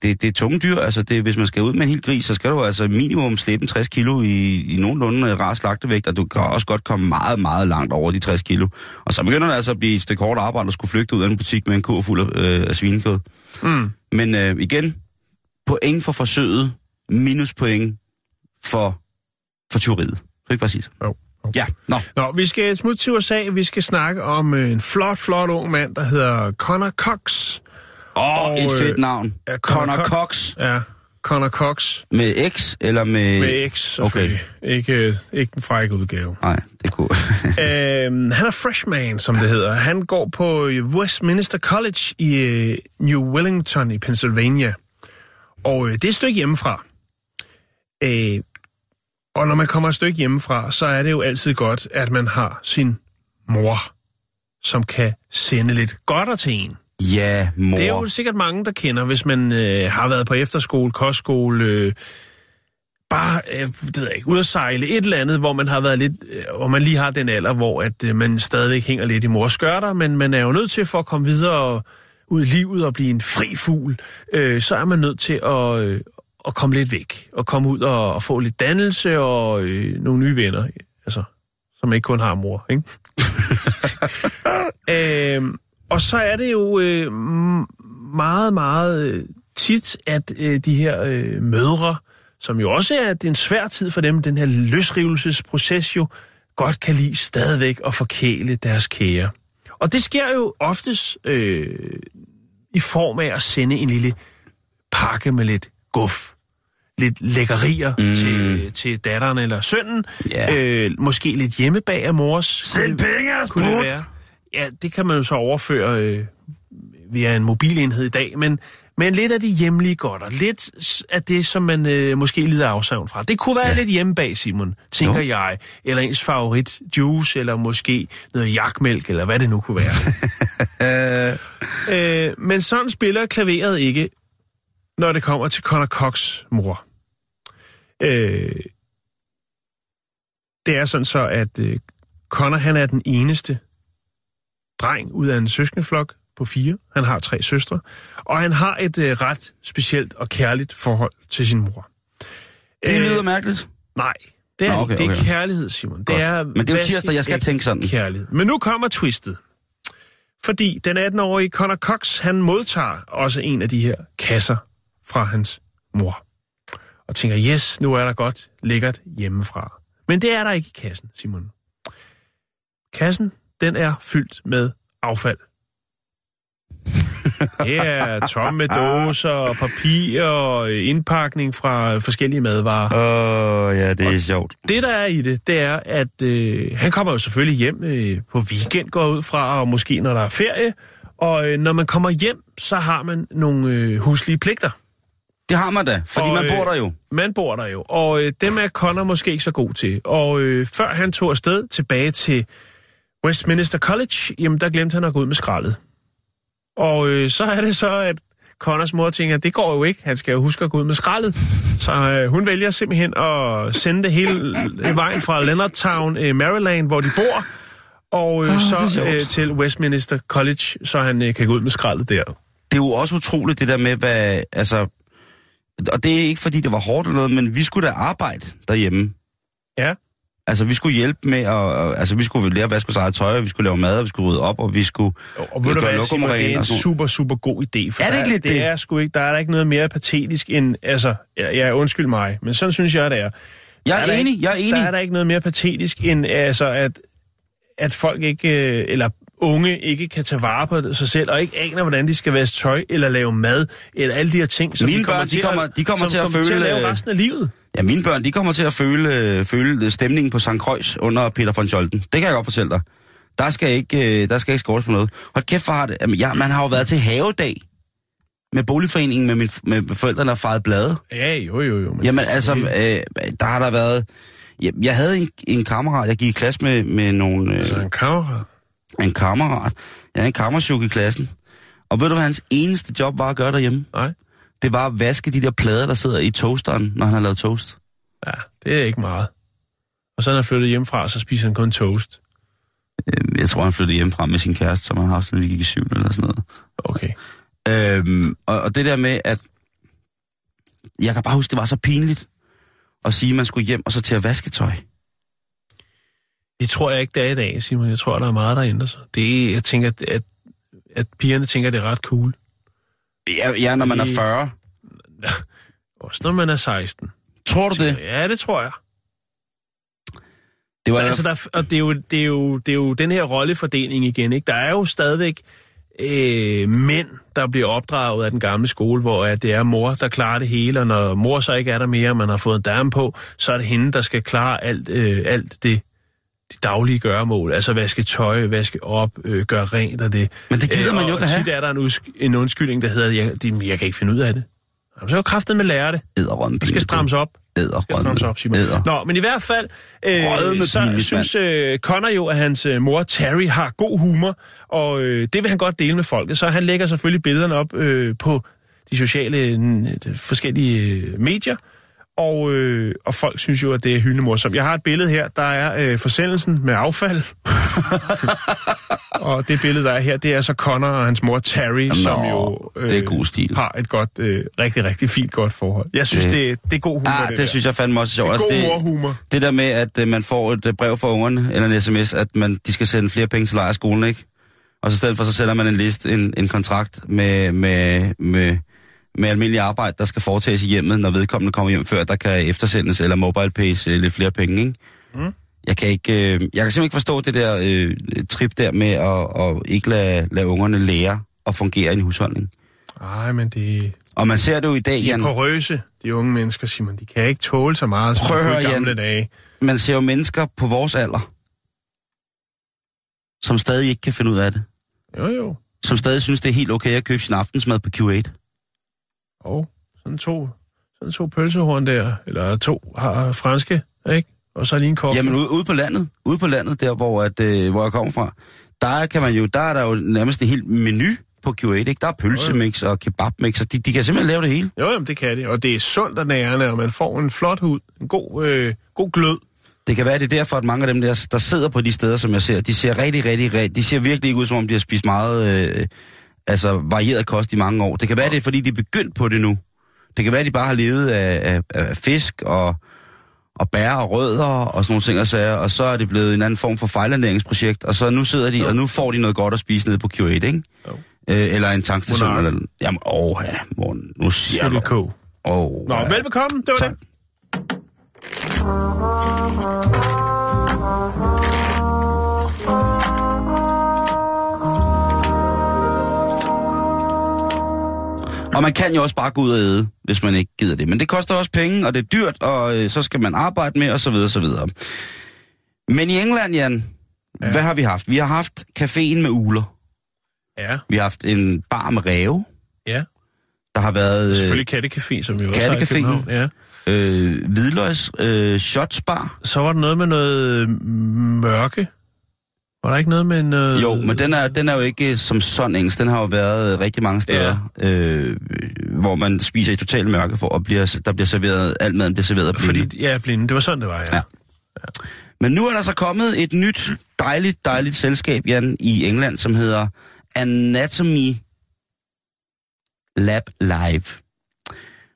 det, det er tunge dyr. Altså, det, hvis man skal ud med en hel gris, så skal du altså minimum en 60 kilo i, i nogenlunde rar slagtevægt, og du kan også godt komme meget, meget langt over de 60 kilo. Og så begynder det altså at blive et stykke hårdt arbejde at skulle flygte ud af en butik med en kur fuld af, øh, af svinekød. Mm. Men øh, igen, point for forsøget, minuspoint for, for tyveriet. Så ikke så. Jo, jo. Ja, nå. Nå, vi skal smutte til USA. Vi skal snakke om øh, en flot, flot ung mand, der hedder Connor Cox. Åh, oh, et øh, fedt navn. ja, Connor Co- Cox. Ja, Connor Cox Med X, eller med... med X. Okay. Ikke, øh, ikke den frække udgave. Nej, det kunne... øhm, han er freshman, som det hedder. Han går på Westminster College i øh, New Wellington i Pennsylvania. Og øh, det er et stykke hjemmefra. Øh, og når man kommer et stykke hjemmefra, så er det jo altid godt, at man har sin mor, som kan sende lidt godter til en. ja, mor. Det er jo sikkert mange, der kender, hvis man øh, har været på efterskole, kostskole, øh, bare, øh, det ved jeg ikke, ud at sejle, et eller andet, hvor man har været lidt, øh, hvor man lige har den alder, hvor at øh, man stadigvæk hænger lidt i mors skørter, men man er jo nødt til for at komme videre og, ud i livet og blive en fri fugl, øh, så er man nødt til at, øh, at komme lidt væk, og komme ud og, og få lidt dannelse og øh, nogle nye venner, altså, som ikke kun har mor, ikke? øh, og så er det jo øh, meget, meget øh, tit, at øh, de her øh, mødre, som jo også er det er en svær tid for dem, den her løsrivelsesproces jo, godt kan lide stadigvæk at forkæle deres kære. Og det sker jo oftest øh, i form af at sende en lille pakke med lidt guf. Lidt lækkerier mm. til, til datteren eller sønnen. Ja. Øh, måske lidt hjemmebag af mors. Send penge, det. Ja, det kan man jo så overføre øh, via en mobilenhed i dag, men, men lidt af de hjemlige godter, lidt af det, som man øh, måske lider afsavn fra. Det kunne være ja. lidt hjemme bag, Simon, tænker Jo. jeg. Eller ens favorit juice, eller måske noget jakmælk, eller hvad det nu kunne være. øh, men sådan spiller klaveret ikke, når det kommer til Connor Cox mor. Øh, det er sådan så, at øh, Connor han er den eneste dreng ud af en søskendeflok på fire. Han har tre søstre, og han har et øh, ret specielt og kærligt forhold til sin mor. Det Øh, lyder mærkeligt. Nej, det er, Nå, okay, okay, det er kærlighed, Simon. Det Godt. er Men det er jo tirsdag, jeg skal tænke sådan. Kærlighed. Men nu kommer twistet. Fordi den 18-årige Connor Cox, han modtager også en af de her kasser fra hans mor. Og tænker, yes, nu er der godt lækkert hjemmefra. Men det er der ikke i kassen, Simon. Kassen, den er fyldt med affald. Det er tomme dåser, og papir og indpakning fra forskellige madvarer. Åh, oh, ja, det er sjovt. Det, der er i det, det er, at øh, han kommer jo selvfølgelig hjem øh, på weekend, går ud fra, og måske når der er ferie. Og øh, når man kommer hjem, så har man nogle øh, huslige pligter. Det har man da, fordi Og, man øh, bor der jo. Man bor der jo, og øh, dem er Connor måske ikke så god til. Og øh, før han tog afsted tilbage til Westminster College, jamen der glemte han at gå ud med skraldet. Og øh, så er det så, at Connors mor tænker, det går jo ikke, han skal jo huske at gå ud med skraldet. Så øh, hun vælger simpelthen at sende det hele vejen fra Leonardtown, øh, Maryland, hvor de bor, og øh, er så øh, til Westminster College, så han øh, kan gå ud med skraldet der. Det er jo også utroligt, det der med, hvad... Altså, og det er ikke, fordi det var hårdt eller noget, men vi skulle da arbejde derhjemme. Ja. Altså, vi skulle hjælpe med at... og- Altså, vi skulle lære at vaske vores eget tøj, og vi skulle lave mad, og vi skulle rydde op, og vi skulle... Og ved du hvad, Simon, det er en og super, super god idé. For Er det ikke lidt det? det? Er sgu ikke, der er der ikke noget mere patetisk end... Altså, ja, ja, undskyld mig, men sådan synes jeg, det er. Jeg Der er, der enig, ikke, jeg er enig. Der er der ikke noget mere patetisk end, altså, at, at folk ikke... øh, Eller unge ikke kan tage vare på sig selv, og ikke aner, hvordan de skal vaske tøj, eller lave mad, eller alle de her ting, som Mine de kommer, børn, de kommer- de kommer til at kommer til at føle, lave resten af livet. Ja, mine børn, de kommer til at føle, føle stemningen på St. Kreuz under Peter von Scholten. Det kan jeg godt fortælle dig. Der skal ikke, øh, der skal ikke skåres på noget. Hold kæft, for har det. Jamen, ja, man har jo været til havedag med boligforeningen med, min, med forældrene og faret blade. Ja, jo, jo, jo. Men Jamen altså, øh, der har der været... Jeg, jeg havde en, en kammerat, jeg gik i klasse med, med nogle, øh, altså, en kammerat. En kammerat. Jeg havde en kammersjuk i klassen. Og ved du, hvad hans eneste job var at gøre derhjemme? Nej. Det var at vaske de der plader, der sidder i toasteren, når han har lavet toast. Ja, det er ikke meget. Og så når han flyttet hjemmefra, så spiser han kun toast. Øh, Jeg tror, han flyttede hjemmefra med sin kæreste, som han har haft, siden vi gik i syv eller sådan noget. Okay. Øhm, og, og det der med, at jeg kan bare huske, det var så pinligt at sige, at man skulle hjem og så til at vaske tøj. Det tror jeg ikke, det er i dag, Simon. Jeg tror, der er meget, der ændrer sig. Det er, jeg tænker, at, at, at pigerne tænker, det er ret cool. Ja, ja når man er Det- 40. Også når man er 16. Tror du det? Ja, det tror jeg. Det var Der, altså, der, og det er, jo, det, er jo, det er jo den her rollefordeling igen. Ikke? Der er jo stadigvæk øh, mænd, der bliver opdraget af den gamle skole, hvor at det er mor, der klarer det hele, og når mor så ikke er der mere, og man har fået en dame på, så er det hende, der skal klare alt, øh, alt det, de daglige gøremål. Altså vaske tøj, vaske op, øh, gøre rent og det. Men det gider man jo ikke at tit er der en, udsk- en undskyldning, der hedder, jeg, de, jeg kan ikke finde ud af det. Jamen, så er jo kraftet med at lære det. æderrømme Det skal strammes op. Æder, skal strammes op, Simon. Æder. Nå, men i hvert fald, øh, så pinligt, synes øh, Connor jo, at hans øh, mor Terry har god humor, og øh, det vil han godt dele med folket. Så han lægger selvfølgelig billederne op øh, på de sociale øh, forskellige øh, medier, og, øh, og folk synes jo, at det er hyldemorsomt. Jeg har et billede her, der er øh, forsendelsen med affald. og det billede, der er her, det er så Connor og hans mor Terry, Nå, som jo øh, det er god stil. har et godt, øh, rigtig, rigtig fint godt forhold. Jeg synes, Det- det, det, det er god humor, Ah, det, det der. synes jeg fandme også sjovt. Det er god det, morhumor. det der med, at øh, man får et øh, brev fra ungerne, eller en sms, at man, de skal sende flere penge til lejerskolen, ikke? Og så i stedet for, så sender man en liste, en, en kontrakt med, med, med, med almindelig arbejde, der skal foretages i hjemmet, når vedkommende kommer hjem, før der kan eftersendes, eller mobile pays øh, lidt flere penge, ikke? Mm. Jeg kan ikke, øh, jeg kan simpelthen ikke forstå det der øh, trip der med at, at ikke lade, lade ungerne lære at fungere i en husholdning. Nej, men det, Og man ser det jo i dag, de er Jan. porøse, de unge mennesker, Simon. De kan ikke tåle så meget, som Prøv i gamle Jan. dage. man ser jo mennesker på vores alder, som stadig ikke kan finde ud af det. Jo, jo. Som stadig synes, det er helt okay at købe sin aftensmad på Q8. Og sådan to, sådan to pølsehorn der, eller to har franske, ikke? Og så lige en kop. Jamen ude, ude på landet, ude på landet, der hvor, at, øh, hvor jeg kommer fra, der kan man jo, der er der jo nærmest en hel menu på Q8, ikke? Der er pølsemix og kebabmix, og de, de kan simpelthen lave det hele. Jo, jamen, det kan det. Og det er sundt og nærende, og man får en flot hud, en god, øh, god glød. Det kan være, det er derfor, at mange af dem der, der sidder på de steder, som jeg ser, de ser rigtig, rigtig, rigtig, de ser virkelig ikke ud, som om de har spist meget, øh, altså varieret kost i mange år. Det kan være, det er, fordi de er begyndt på det nu. Det kan være, de bare har levet af, af, af fisk og, og bær og rødder og sådan nogle ting og sager, og så er det blevet en anden form for fejlernæringsprojekt, og så nu sidder de, og nu får de noget godt at spise nede på Q8, ikke? Jo. Øh, eller en tankstation. Monark. Eller, jamen, åh, ja, morgen, nu siger du. Åh, Nå, ja. velbekomme. Det var Tak. det. Og man kan jo også bare gå ud og æde, hvis man ikke gider det. Men det koster også penge, og det er dyrt, og øh, så skal man arbejde med, og så videre, så videre. Men i England, Jan, ja. hvad har vi haft? Vi har haft caféen med uler. Ja, Vi har haft en bar med ræve. ja. Der har været øh, Selvfølgelig kattekafé, som vi også har i. København. Ja. øh, hvidløgs øh, shotsbar. Så var der noget med noget mørke. Var der ikke noget med noget... Jo, men den er, den er jo ikke som sådan engelsk. Den har jo været øh, rigtig mange steder, ja. øh, hvor man spiser i total mørke, for at bliver, der bliver serveret, alt maden bliver serveret blinde. Fordi, ja, blinde. Det var sådan, det var, ja. Ja. Men nu er der så kommet et nyt, dejligt, dejligt selskab, Jan, i England, som hedder Anatomy Lab Live.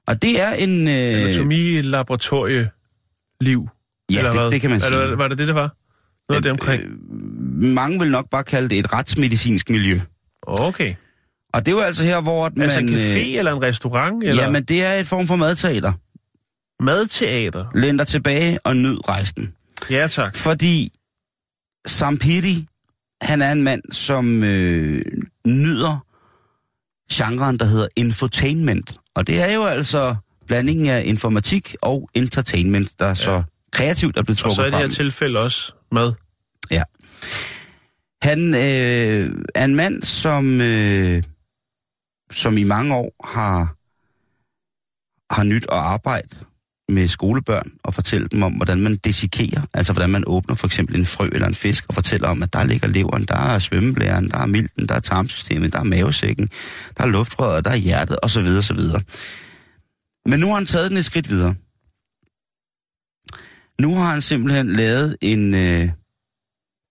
Og det er en... Øh, Anatomi, laboratorie, liv. ja, eller hvad? det, det kan man sige. Eller, var det det, det var? Noget det omkring? Mange vil nok bare kalde det et retsmedicinsk miljø. Okay. Og det er jo altså her, hvor man... Altså en café øh, eller en restaurant? Eller Jamen, det er et form for madteater. madteater? Læn dig tilbage og nyd rejsen. Ja, tak. Fordi Sam Pity, han er en mand, som øh, nyder genren, der hedder infotainment. Og det er jo altså blandingen af informatik og entertainment, der ja. så kreativt er blevet Og trukket så er det frem. her tilfælde også mad. Ja. Han øh, er en mand, som, øh, som i mange år har, har nyt at arbejde med skolebørn og fortælle dem om, hvordan man desikerer, altså hvordan man åbner for eksempel en frø eller en fisk, og fortæller om, at der ligger leveren, der er svømmeblæren, der er milten, der er tarmsystemet, der er mavesækken, der er luftrøret, der er hjertet, osv. osv. Men nu har han taget den et skridt videre. Nu har han simpelthen lavet en, øh,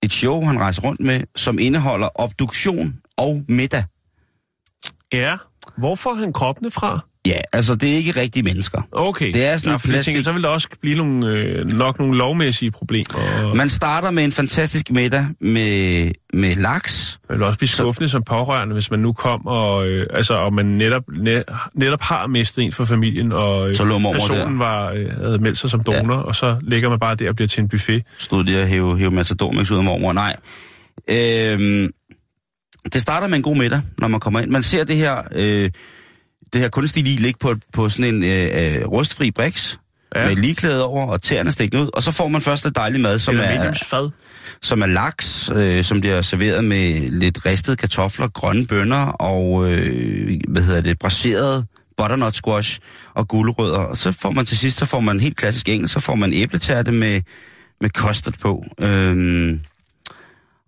et show, han rejser rundt med, som indeholder obduktion og middag. Ja. Hvor får han kroppene fra? Ja, altså det er ikke rigtige mennesker. Okay. Det er sådan Nå, jeg plastik- tænker, så vil der også blive nogle, øh, nok nogle lovmæssige problemer. Og Man starter med en fantastisk middag med, med laks. det vil også blive skuffende som pårørende, hvis man nu kom, og, øh, altså, og man netop, net, netop har mistet en fra familien, og øh, Så personen var, øh, havde meldt sig som donor, ja. og så ligger man bare der og bliver til en buffet. Stod de og hæve, hæve Matador ud af mormor? Nej. Øhm, det starter med en god middag, når man kommer ind. Man ser det her, øh, det her kunstige lig ligge på, på sådan en øh, øh, rustfri briks, Ja. med ligklæde over og tæerne stikket ud. Og så får man først et dejligt mad, som er, mediumsfad. som er laks, øh, som bliver serveret med lidt ristede kartofler, grønne bønner og, øh, hvad hedder det, braseret butternut squash og gulerødder. Og så får man til sidst, så får man helt klassisk engelsk, så får man æbletærte med, med custard på. Øhm,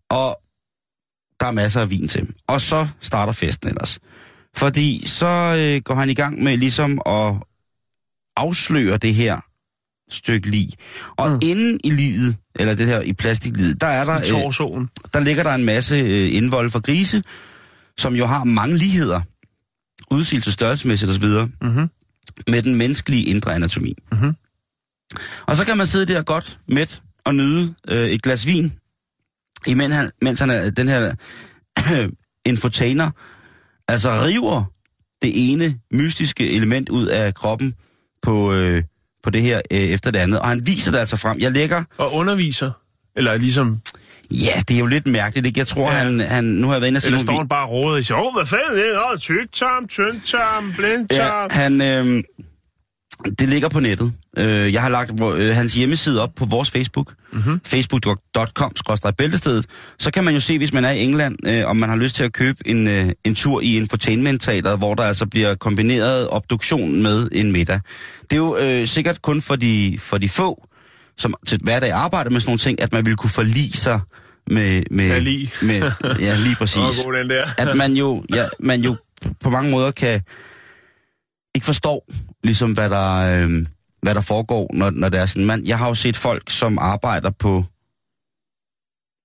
og der er masser af vin til. Og så starter festen ellers. Fordi så øh, går han i gang med ligesom at afsløre det her stykke lig. Og Mm. inden i livet, eller det her i plastikliget, der er der, I øh, torsoen. der ligger der en masse øh, indvold for grise, som jo har mange ligheder, udsigelse størrelsesmæssigt osv., Mhm. med den menneskelige indre anatomi. Mhm. Og så kan man sidde der godt mæt og nyde øh, et glas vin, imens han, mens han er den her infotainer, altså river det ene mystiske element ud af kroppen på, øh, på det her øh, efter det andet. Og han viser det altså frem. Jeg lægger Og underviser. Eller ligesom, Ja, det er jo lidt mærkeligt, ikke? Jeg tror, Ja. han, han... Nu har jeg været inde og se eller står han bare og råder i sig, åh, hvad fanden er det? Åh, tyktarm, tyndtarm, blindtarm. Ja, han... Øh, det ligger på nettet. Øh, jeg har lagt øh, hans hjemmeside op på vores Facebook. Mm-hmm. facebook.com bæltestedet. Så kan man jo se, hvis man er i England, øh, om man har lyst til at købe en, øh, en tur i infotainment-teateret, hvor der altså bliver kombineret obduktion med en middag. Det er jo øh, sikkert kun for de, for de få, som til hverdag arbejder med sådan nogle ting, at man vil kunne forlige sig med... med, Ja, lige. med ja, lige præcis Åh, god den der. at man jo, ja, man jo på mange måder kan ikke forstå, ligesom hvad der, øh, hvad der foregår, når, når det er sådan. Man, jeg har jo set folk, som arbejder på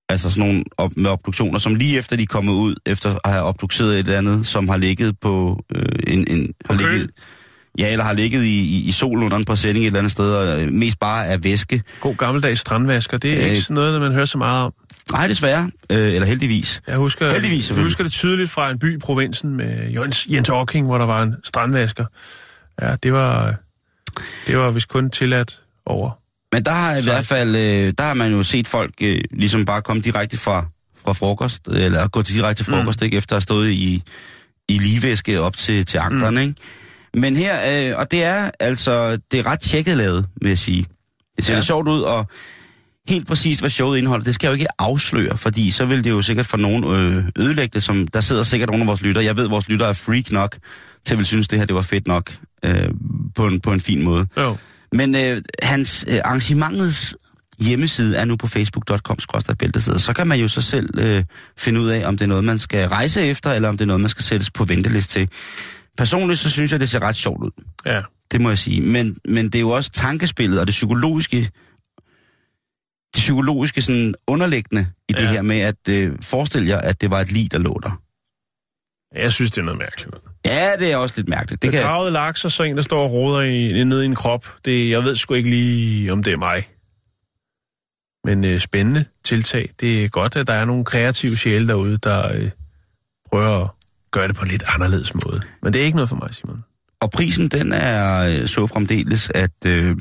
altså sådan nogle op, med obduktioner, som lige efter de er kommet ud, efter at have obduceret et eller andet, som har ligget på øh, en... en har ligget, ja, eller har ligget i, i, i solen under en præsending et eller andet sted, og øh, mest bare af væske. God gammeldags strandvasker, det er Øh, ikke sådan noget, man hører så meget om. Nej, desværre. Øh, eller heldigvis. Jeg husker, Heldigvis, jeg husker det tydeligt fra en by i provinsen med Jens, Jens Orking, hvor der var en strandvasker. Ja, det var, det var vist kun tilladt over. Men der har i hvert fald, øh, der har man jo set folk øh, ligesom bare komme direkte fra, fra frokost, eller gå direkte til frokost, mm. ikke, efter at have stået i, i ligevæske op til, til anklerne, mm. ikke? Men her, øh, og det er altså, det er ret tjekket lavet, vil jeg sige. Det ser ja. sjovt ud, og helt præcis, hvad showet indeholder, det skal jeg jo ikke afsløre, fordi så vil det jo sikkert for nogen øh, ødelægge det, som der sidder sikkert nogle af vores lytter. Jeg ved, at vores lytter er freak nok, til at vil synes, det her det var fedt nok, øh, på, en, på en fin måde. Jo. Men øh, hans øh, arrangementets hjemmeside er nu på facebook.com bælteside. Så kan man jo så selv øh, finde ud af, om det er noget, man skal rejse efter, eller om det er noget, man skal sættes på venteliste til. Personligt så synes jeg, det ser ret sjovt ud. Ja. Det må jeg sige. Men, men det er jo også tankespillet og det psykologiske, psykologiske sådan underliggende i det Ja. her med at øh, forestille jer, at det var et lig, der lå der. Jeg synes, det er noget mærkeligt. Ja, det er også lidt mærkeligt. Det kan, Begravet laks og så en, der står og roder i, nede i en krop. Det, jeg ved sgu ikke lige, om det er mig. Men øh, spændende tiltag. Det er godt, at der er nogle kreative sjæle derude, der øh, prøver at gøre det på en lidt anderledes måde. Men det er ikke noget for mig, Simon. Og prisen, den er øh, så fremdeles, at øh,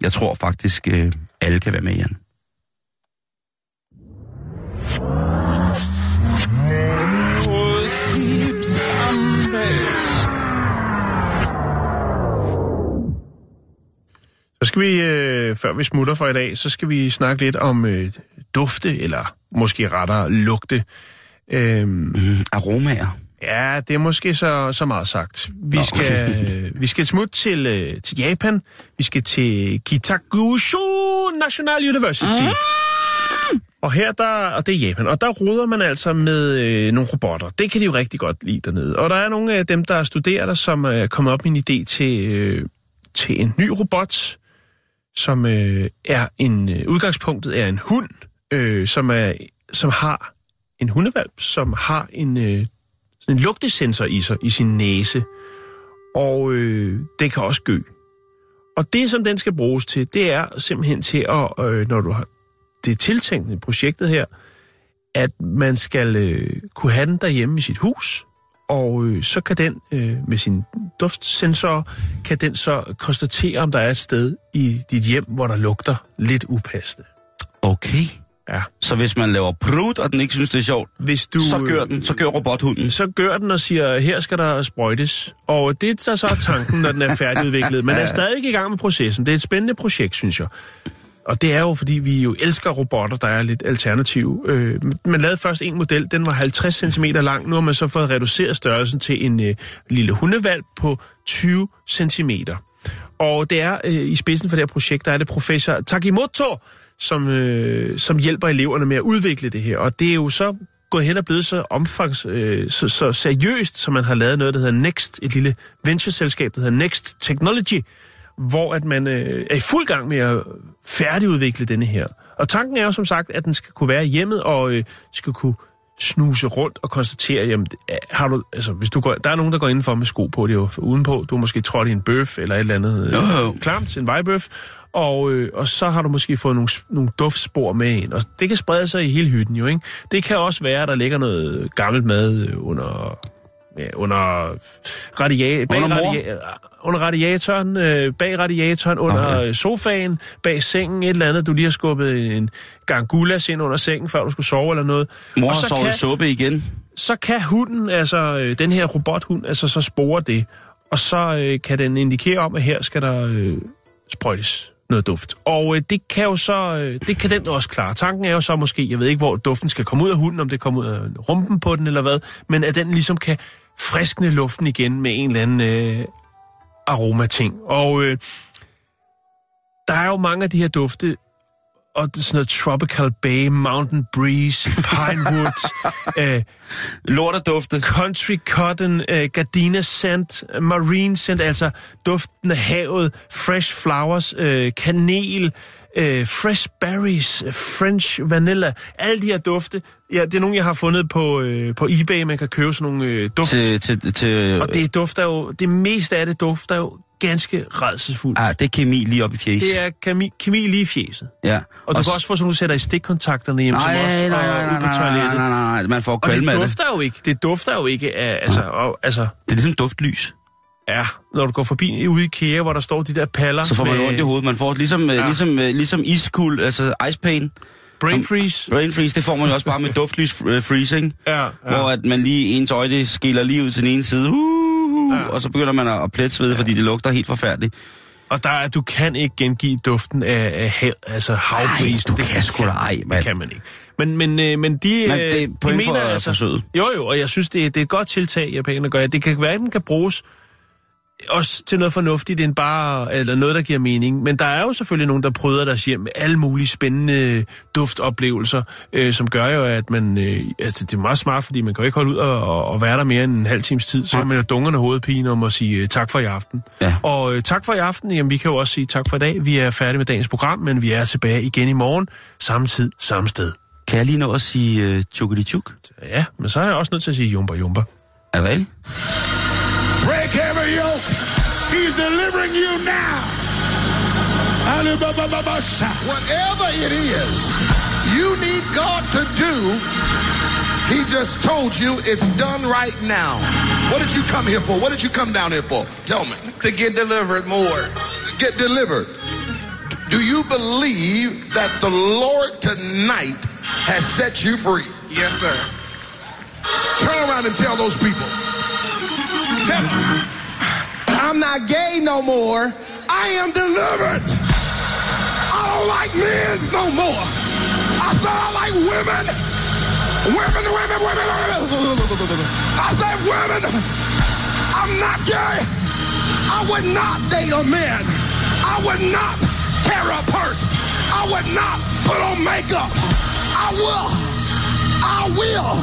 jeg tror faktisk, øh, alle kan være med, Jan. Så skal vi, øh, før vi smutter for i dag, så skal vi snakke lidt om øh, dufte, eller måske rettere lugte. Øhm, Mm, aromaer. Ja, det er måske så, så meget sagt. Vi Nå. skal, øh, vi skal smutte til, øh, til Japan. Vi skal til Kitagushu National University. Mm. Og her der, og det er Japan, og der ruder man altså med øh, nogle robotter. Det kan de jo rigtig godt lide dernede. Og der er nogle af dem, der studerer der, som er kommet op med en idé til, øh, til en ny robot, som øh, er en, øh, udgangspunktet er en hund, øh, som, er, som har en hundevalp, som har en, øh, sådan en lugtesensor i sig, i sin næse. og øh, det kan også gø. Og det, som den skal bruges til, det er simpelthen til at, øh, når du har det er tiltænkt i projektet her, at man skal øh, kunne have den derhjemme i sit hus, og øh, så kan den øh, med sin duftsensor, kan den så konstatere, om der er et sted i dit hjem, hvor der lugter lidt upassende. Okay. Ja. Så hvis man laver prut, og den ikke synes, det er sjovt, Hvis du, så gør den, så gør robothunden. så gør den og siger, her skal der sprøjtes. Og det der så er tanken, når den er færdigudviklet. Men er stadig i gang med processen. Det er et spændende projekt, synes jeg. Og det er jo, fordi vi jo elsker robotter, der er lidt alternative. Øh, man lavede først en model, den var 50 cm lang. Nu har man så fået reduceret størrelsen til en øh, lille hundevalg på 20 cm. Og det er øh, i spidsen for det her projekt, der er det professor Takimoto, som, øh, som hjælper eleverne med at udvikle det her. Og det er jo så gået hen og blevet så omfangs, øh, så, så seriøst, som man har lavet noget, der hedder Next, et lille ventureselskab, der hedder Next Technology, hvor at man øh, er i fuld gang med at færdigudvikle denne her. Og tanken er jo som sagt, at den skal kunne være hjemmet og øh, skal kunne snuse rundt og konstatere, jamen, øh, har du, altså, hvis du går, der er nogen, der går indenfor med sko på, det er jo udenpå, du har måske trådt i en bøf eller et eller andet øh, jo. klamt, en vejbøf, og, øh, og så har du måske fået nogle, nogle duftspor med ind, og det kan sprede sig i hele hytten jo, ikke? Det kan også være, at der ligger noget gammelt mad øh, under, ja, under, radia- bag Under mor? Under radiatoren, øh, bag radiatoren, under Okay. sofaen, bag sengen, et eller andet. Du lige har skubbet en gang gulas ind under sengen, før du skulle sove eller noget. Mor har så sovet kan, suppe igen. så kan hunden, altså øh, den her robothund, altså så spore det. Og så øh, kan den indikere om, at her skal der øh, sprøjtes noget duft. Og øh, det kan jo så, øh, det kan den også klare. Tanken er jo så måske, jeg ved ikke, hvor duften skal komme ud af hunden, om det kommer ud af rumpen på den eller hvad, men at den ligesom kan friskne luften igen med en eller anden øh, aromating. Og øh, der er jo mange af de her dufte, og det sådan noget Tropical Bay, Mountain Breeze, Pinewood, øh, Lort og dufte. Country Cotton, øh, Gardena Scent, øh, Marine Scent, altså duften af havet, Fresh Flowers, øh, kanel, øh, Fresh Berries, French Vanilla, alle de her dufte. Ja, det er nogle, jeg har fundet på, øh, på eBay, man kan købe sådan nogle øh, duft. Til, til, til, Og det dufter jo, det meste af det dufter jo ganske redselsfuldt. ah, det er kemi lige op i fjes. Det er kemi, kemi lige i fjeset. Ja. Og du s- kan også få sådan du sætter i stikkontakterne hjemme, Nej, som også nej, og nej, nej, på nej, nej, nej, nej, nej, man får Og det kvalme af det. dufter jo ikke. Det dufter jo ikke af, altså, og, altså, Det er ligesom duftlys. Ja, når du går forbi ude i IKEA, hvor der står de der paller Så får man med ondt i hovedet. Man får ligesom, ja. Ja. ligesom, øh, ligesom iskuld, altså ice pain. brain freeze. Brain freeze, det får man jo også bare med duftlys øh, freezing. Ja, ja. Hvor at man lige ens øje skiller lige ud til den ene side. Uh, ja. Og så begynder man at, at plette svede, fordi det lugter helt forfærdeligt. Og der, er- du kan ikke gengive duften af, af hav, altså havbris. du kan sgu da ej, mand. Det kan man ikke. Men, men, øh, men de, Men øh, det de mener for altså... forsøget. Jo, jo, og jeg synes, det, det er et godt tiltag, japanerne gør. Det kan den kan bruges også til noget fornuftigt, end bare, eller noget, der giver mening. Men der er jo selvfølgelig nogen, der prøver deres hjem med alle mulige spændende duftoplevelser, øh, som gør jo, at man, øh, altså det er meget smart, fordi man kan jo ikke holde ud og, og, og være der mere end en halv times tid. Så er man jo dungerne hovedpine om at sige øh, tak for i aften. Ja. Og øh, tak for i aften, jamen vi kan jo også sige tak for i dag. Vi er færdige med dagens program, men vi er tilbage igen i morgen, samme tid, samme sted. Kan jeg lige nå at sige uh, chukadi chuk? Ja, men så er jeg også nødt til at sige jumper jumper. Er det rigtigt? Whatever it is you need God to do, He just told you it's done right now. What did you come here for? What did you come down here for? Tell me. To get delivered more. Get delivered. Do you believe that the Lord tonight has set you free? Yes, sir. Turn around and tell those people. Tell them. I'm not gay no more. I am delivered. Like men no more. I said I like women. Women, women, women, women. I said women. I'm not gay. I would not date a man. I would not carry a purse. I would not put on makeup. I will. I will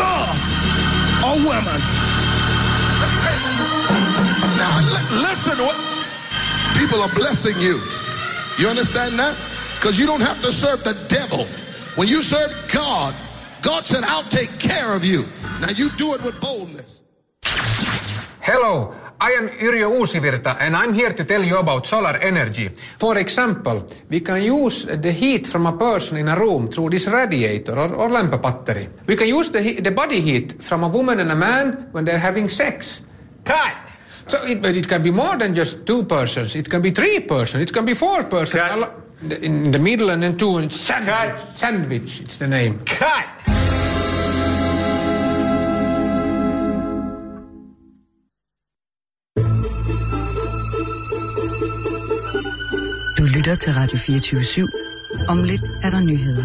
love a woman. Now, li- listen, what people are blessing you. You understand that? Because you don't have to serve the devil. When you serve God, God said, I'll take care of you. Now, you do it with boldness. Hello, I am Yrjö Uusivirta and I'm here to tell you about solar energy. For example, we can use the heat from a person in a room through this radiator or, or lamp battery. We can use the, the body heat from a woman and a man when they're having sex. Cut! So it, but it can be more than just two persons. It can be three persons. It can be four persons. Cut. In the middle and then two and sandwich. Cut. Sandwich, it's the name. Cut! Du lytter til Radio 24 /7. Om lidt er der nyheder.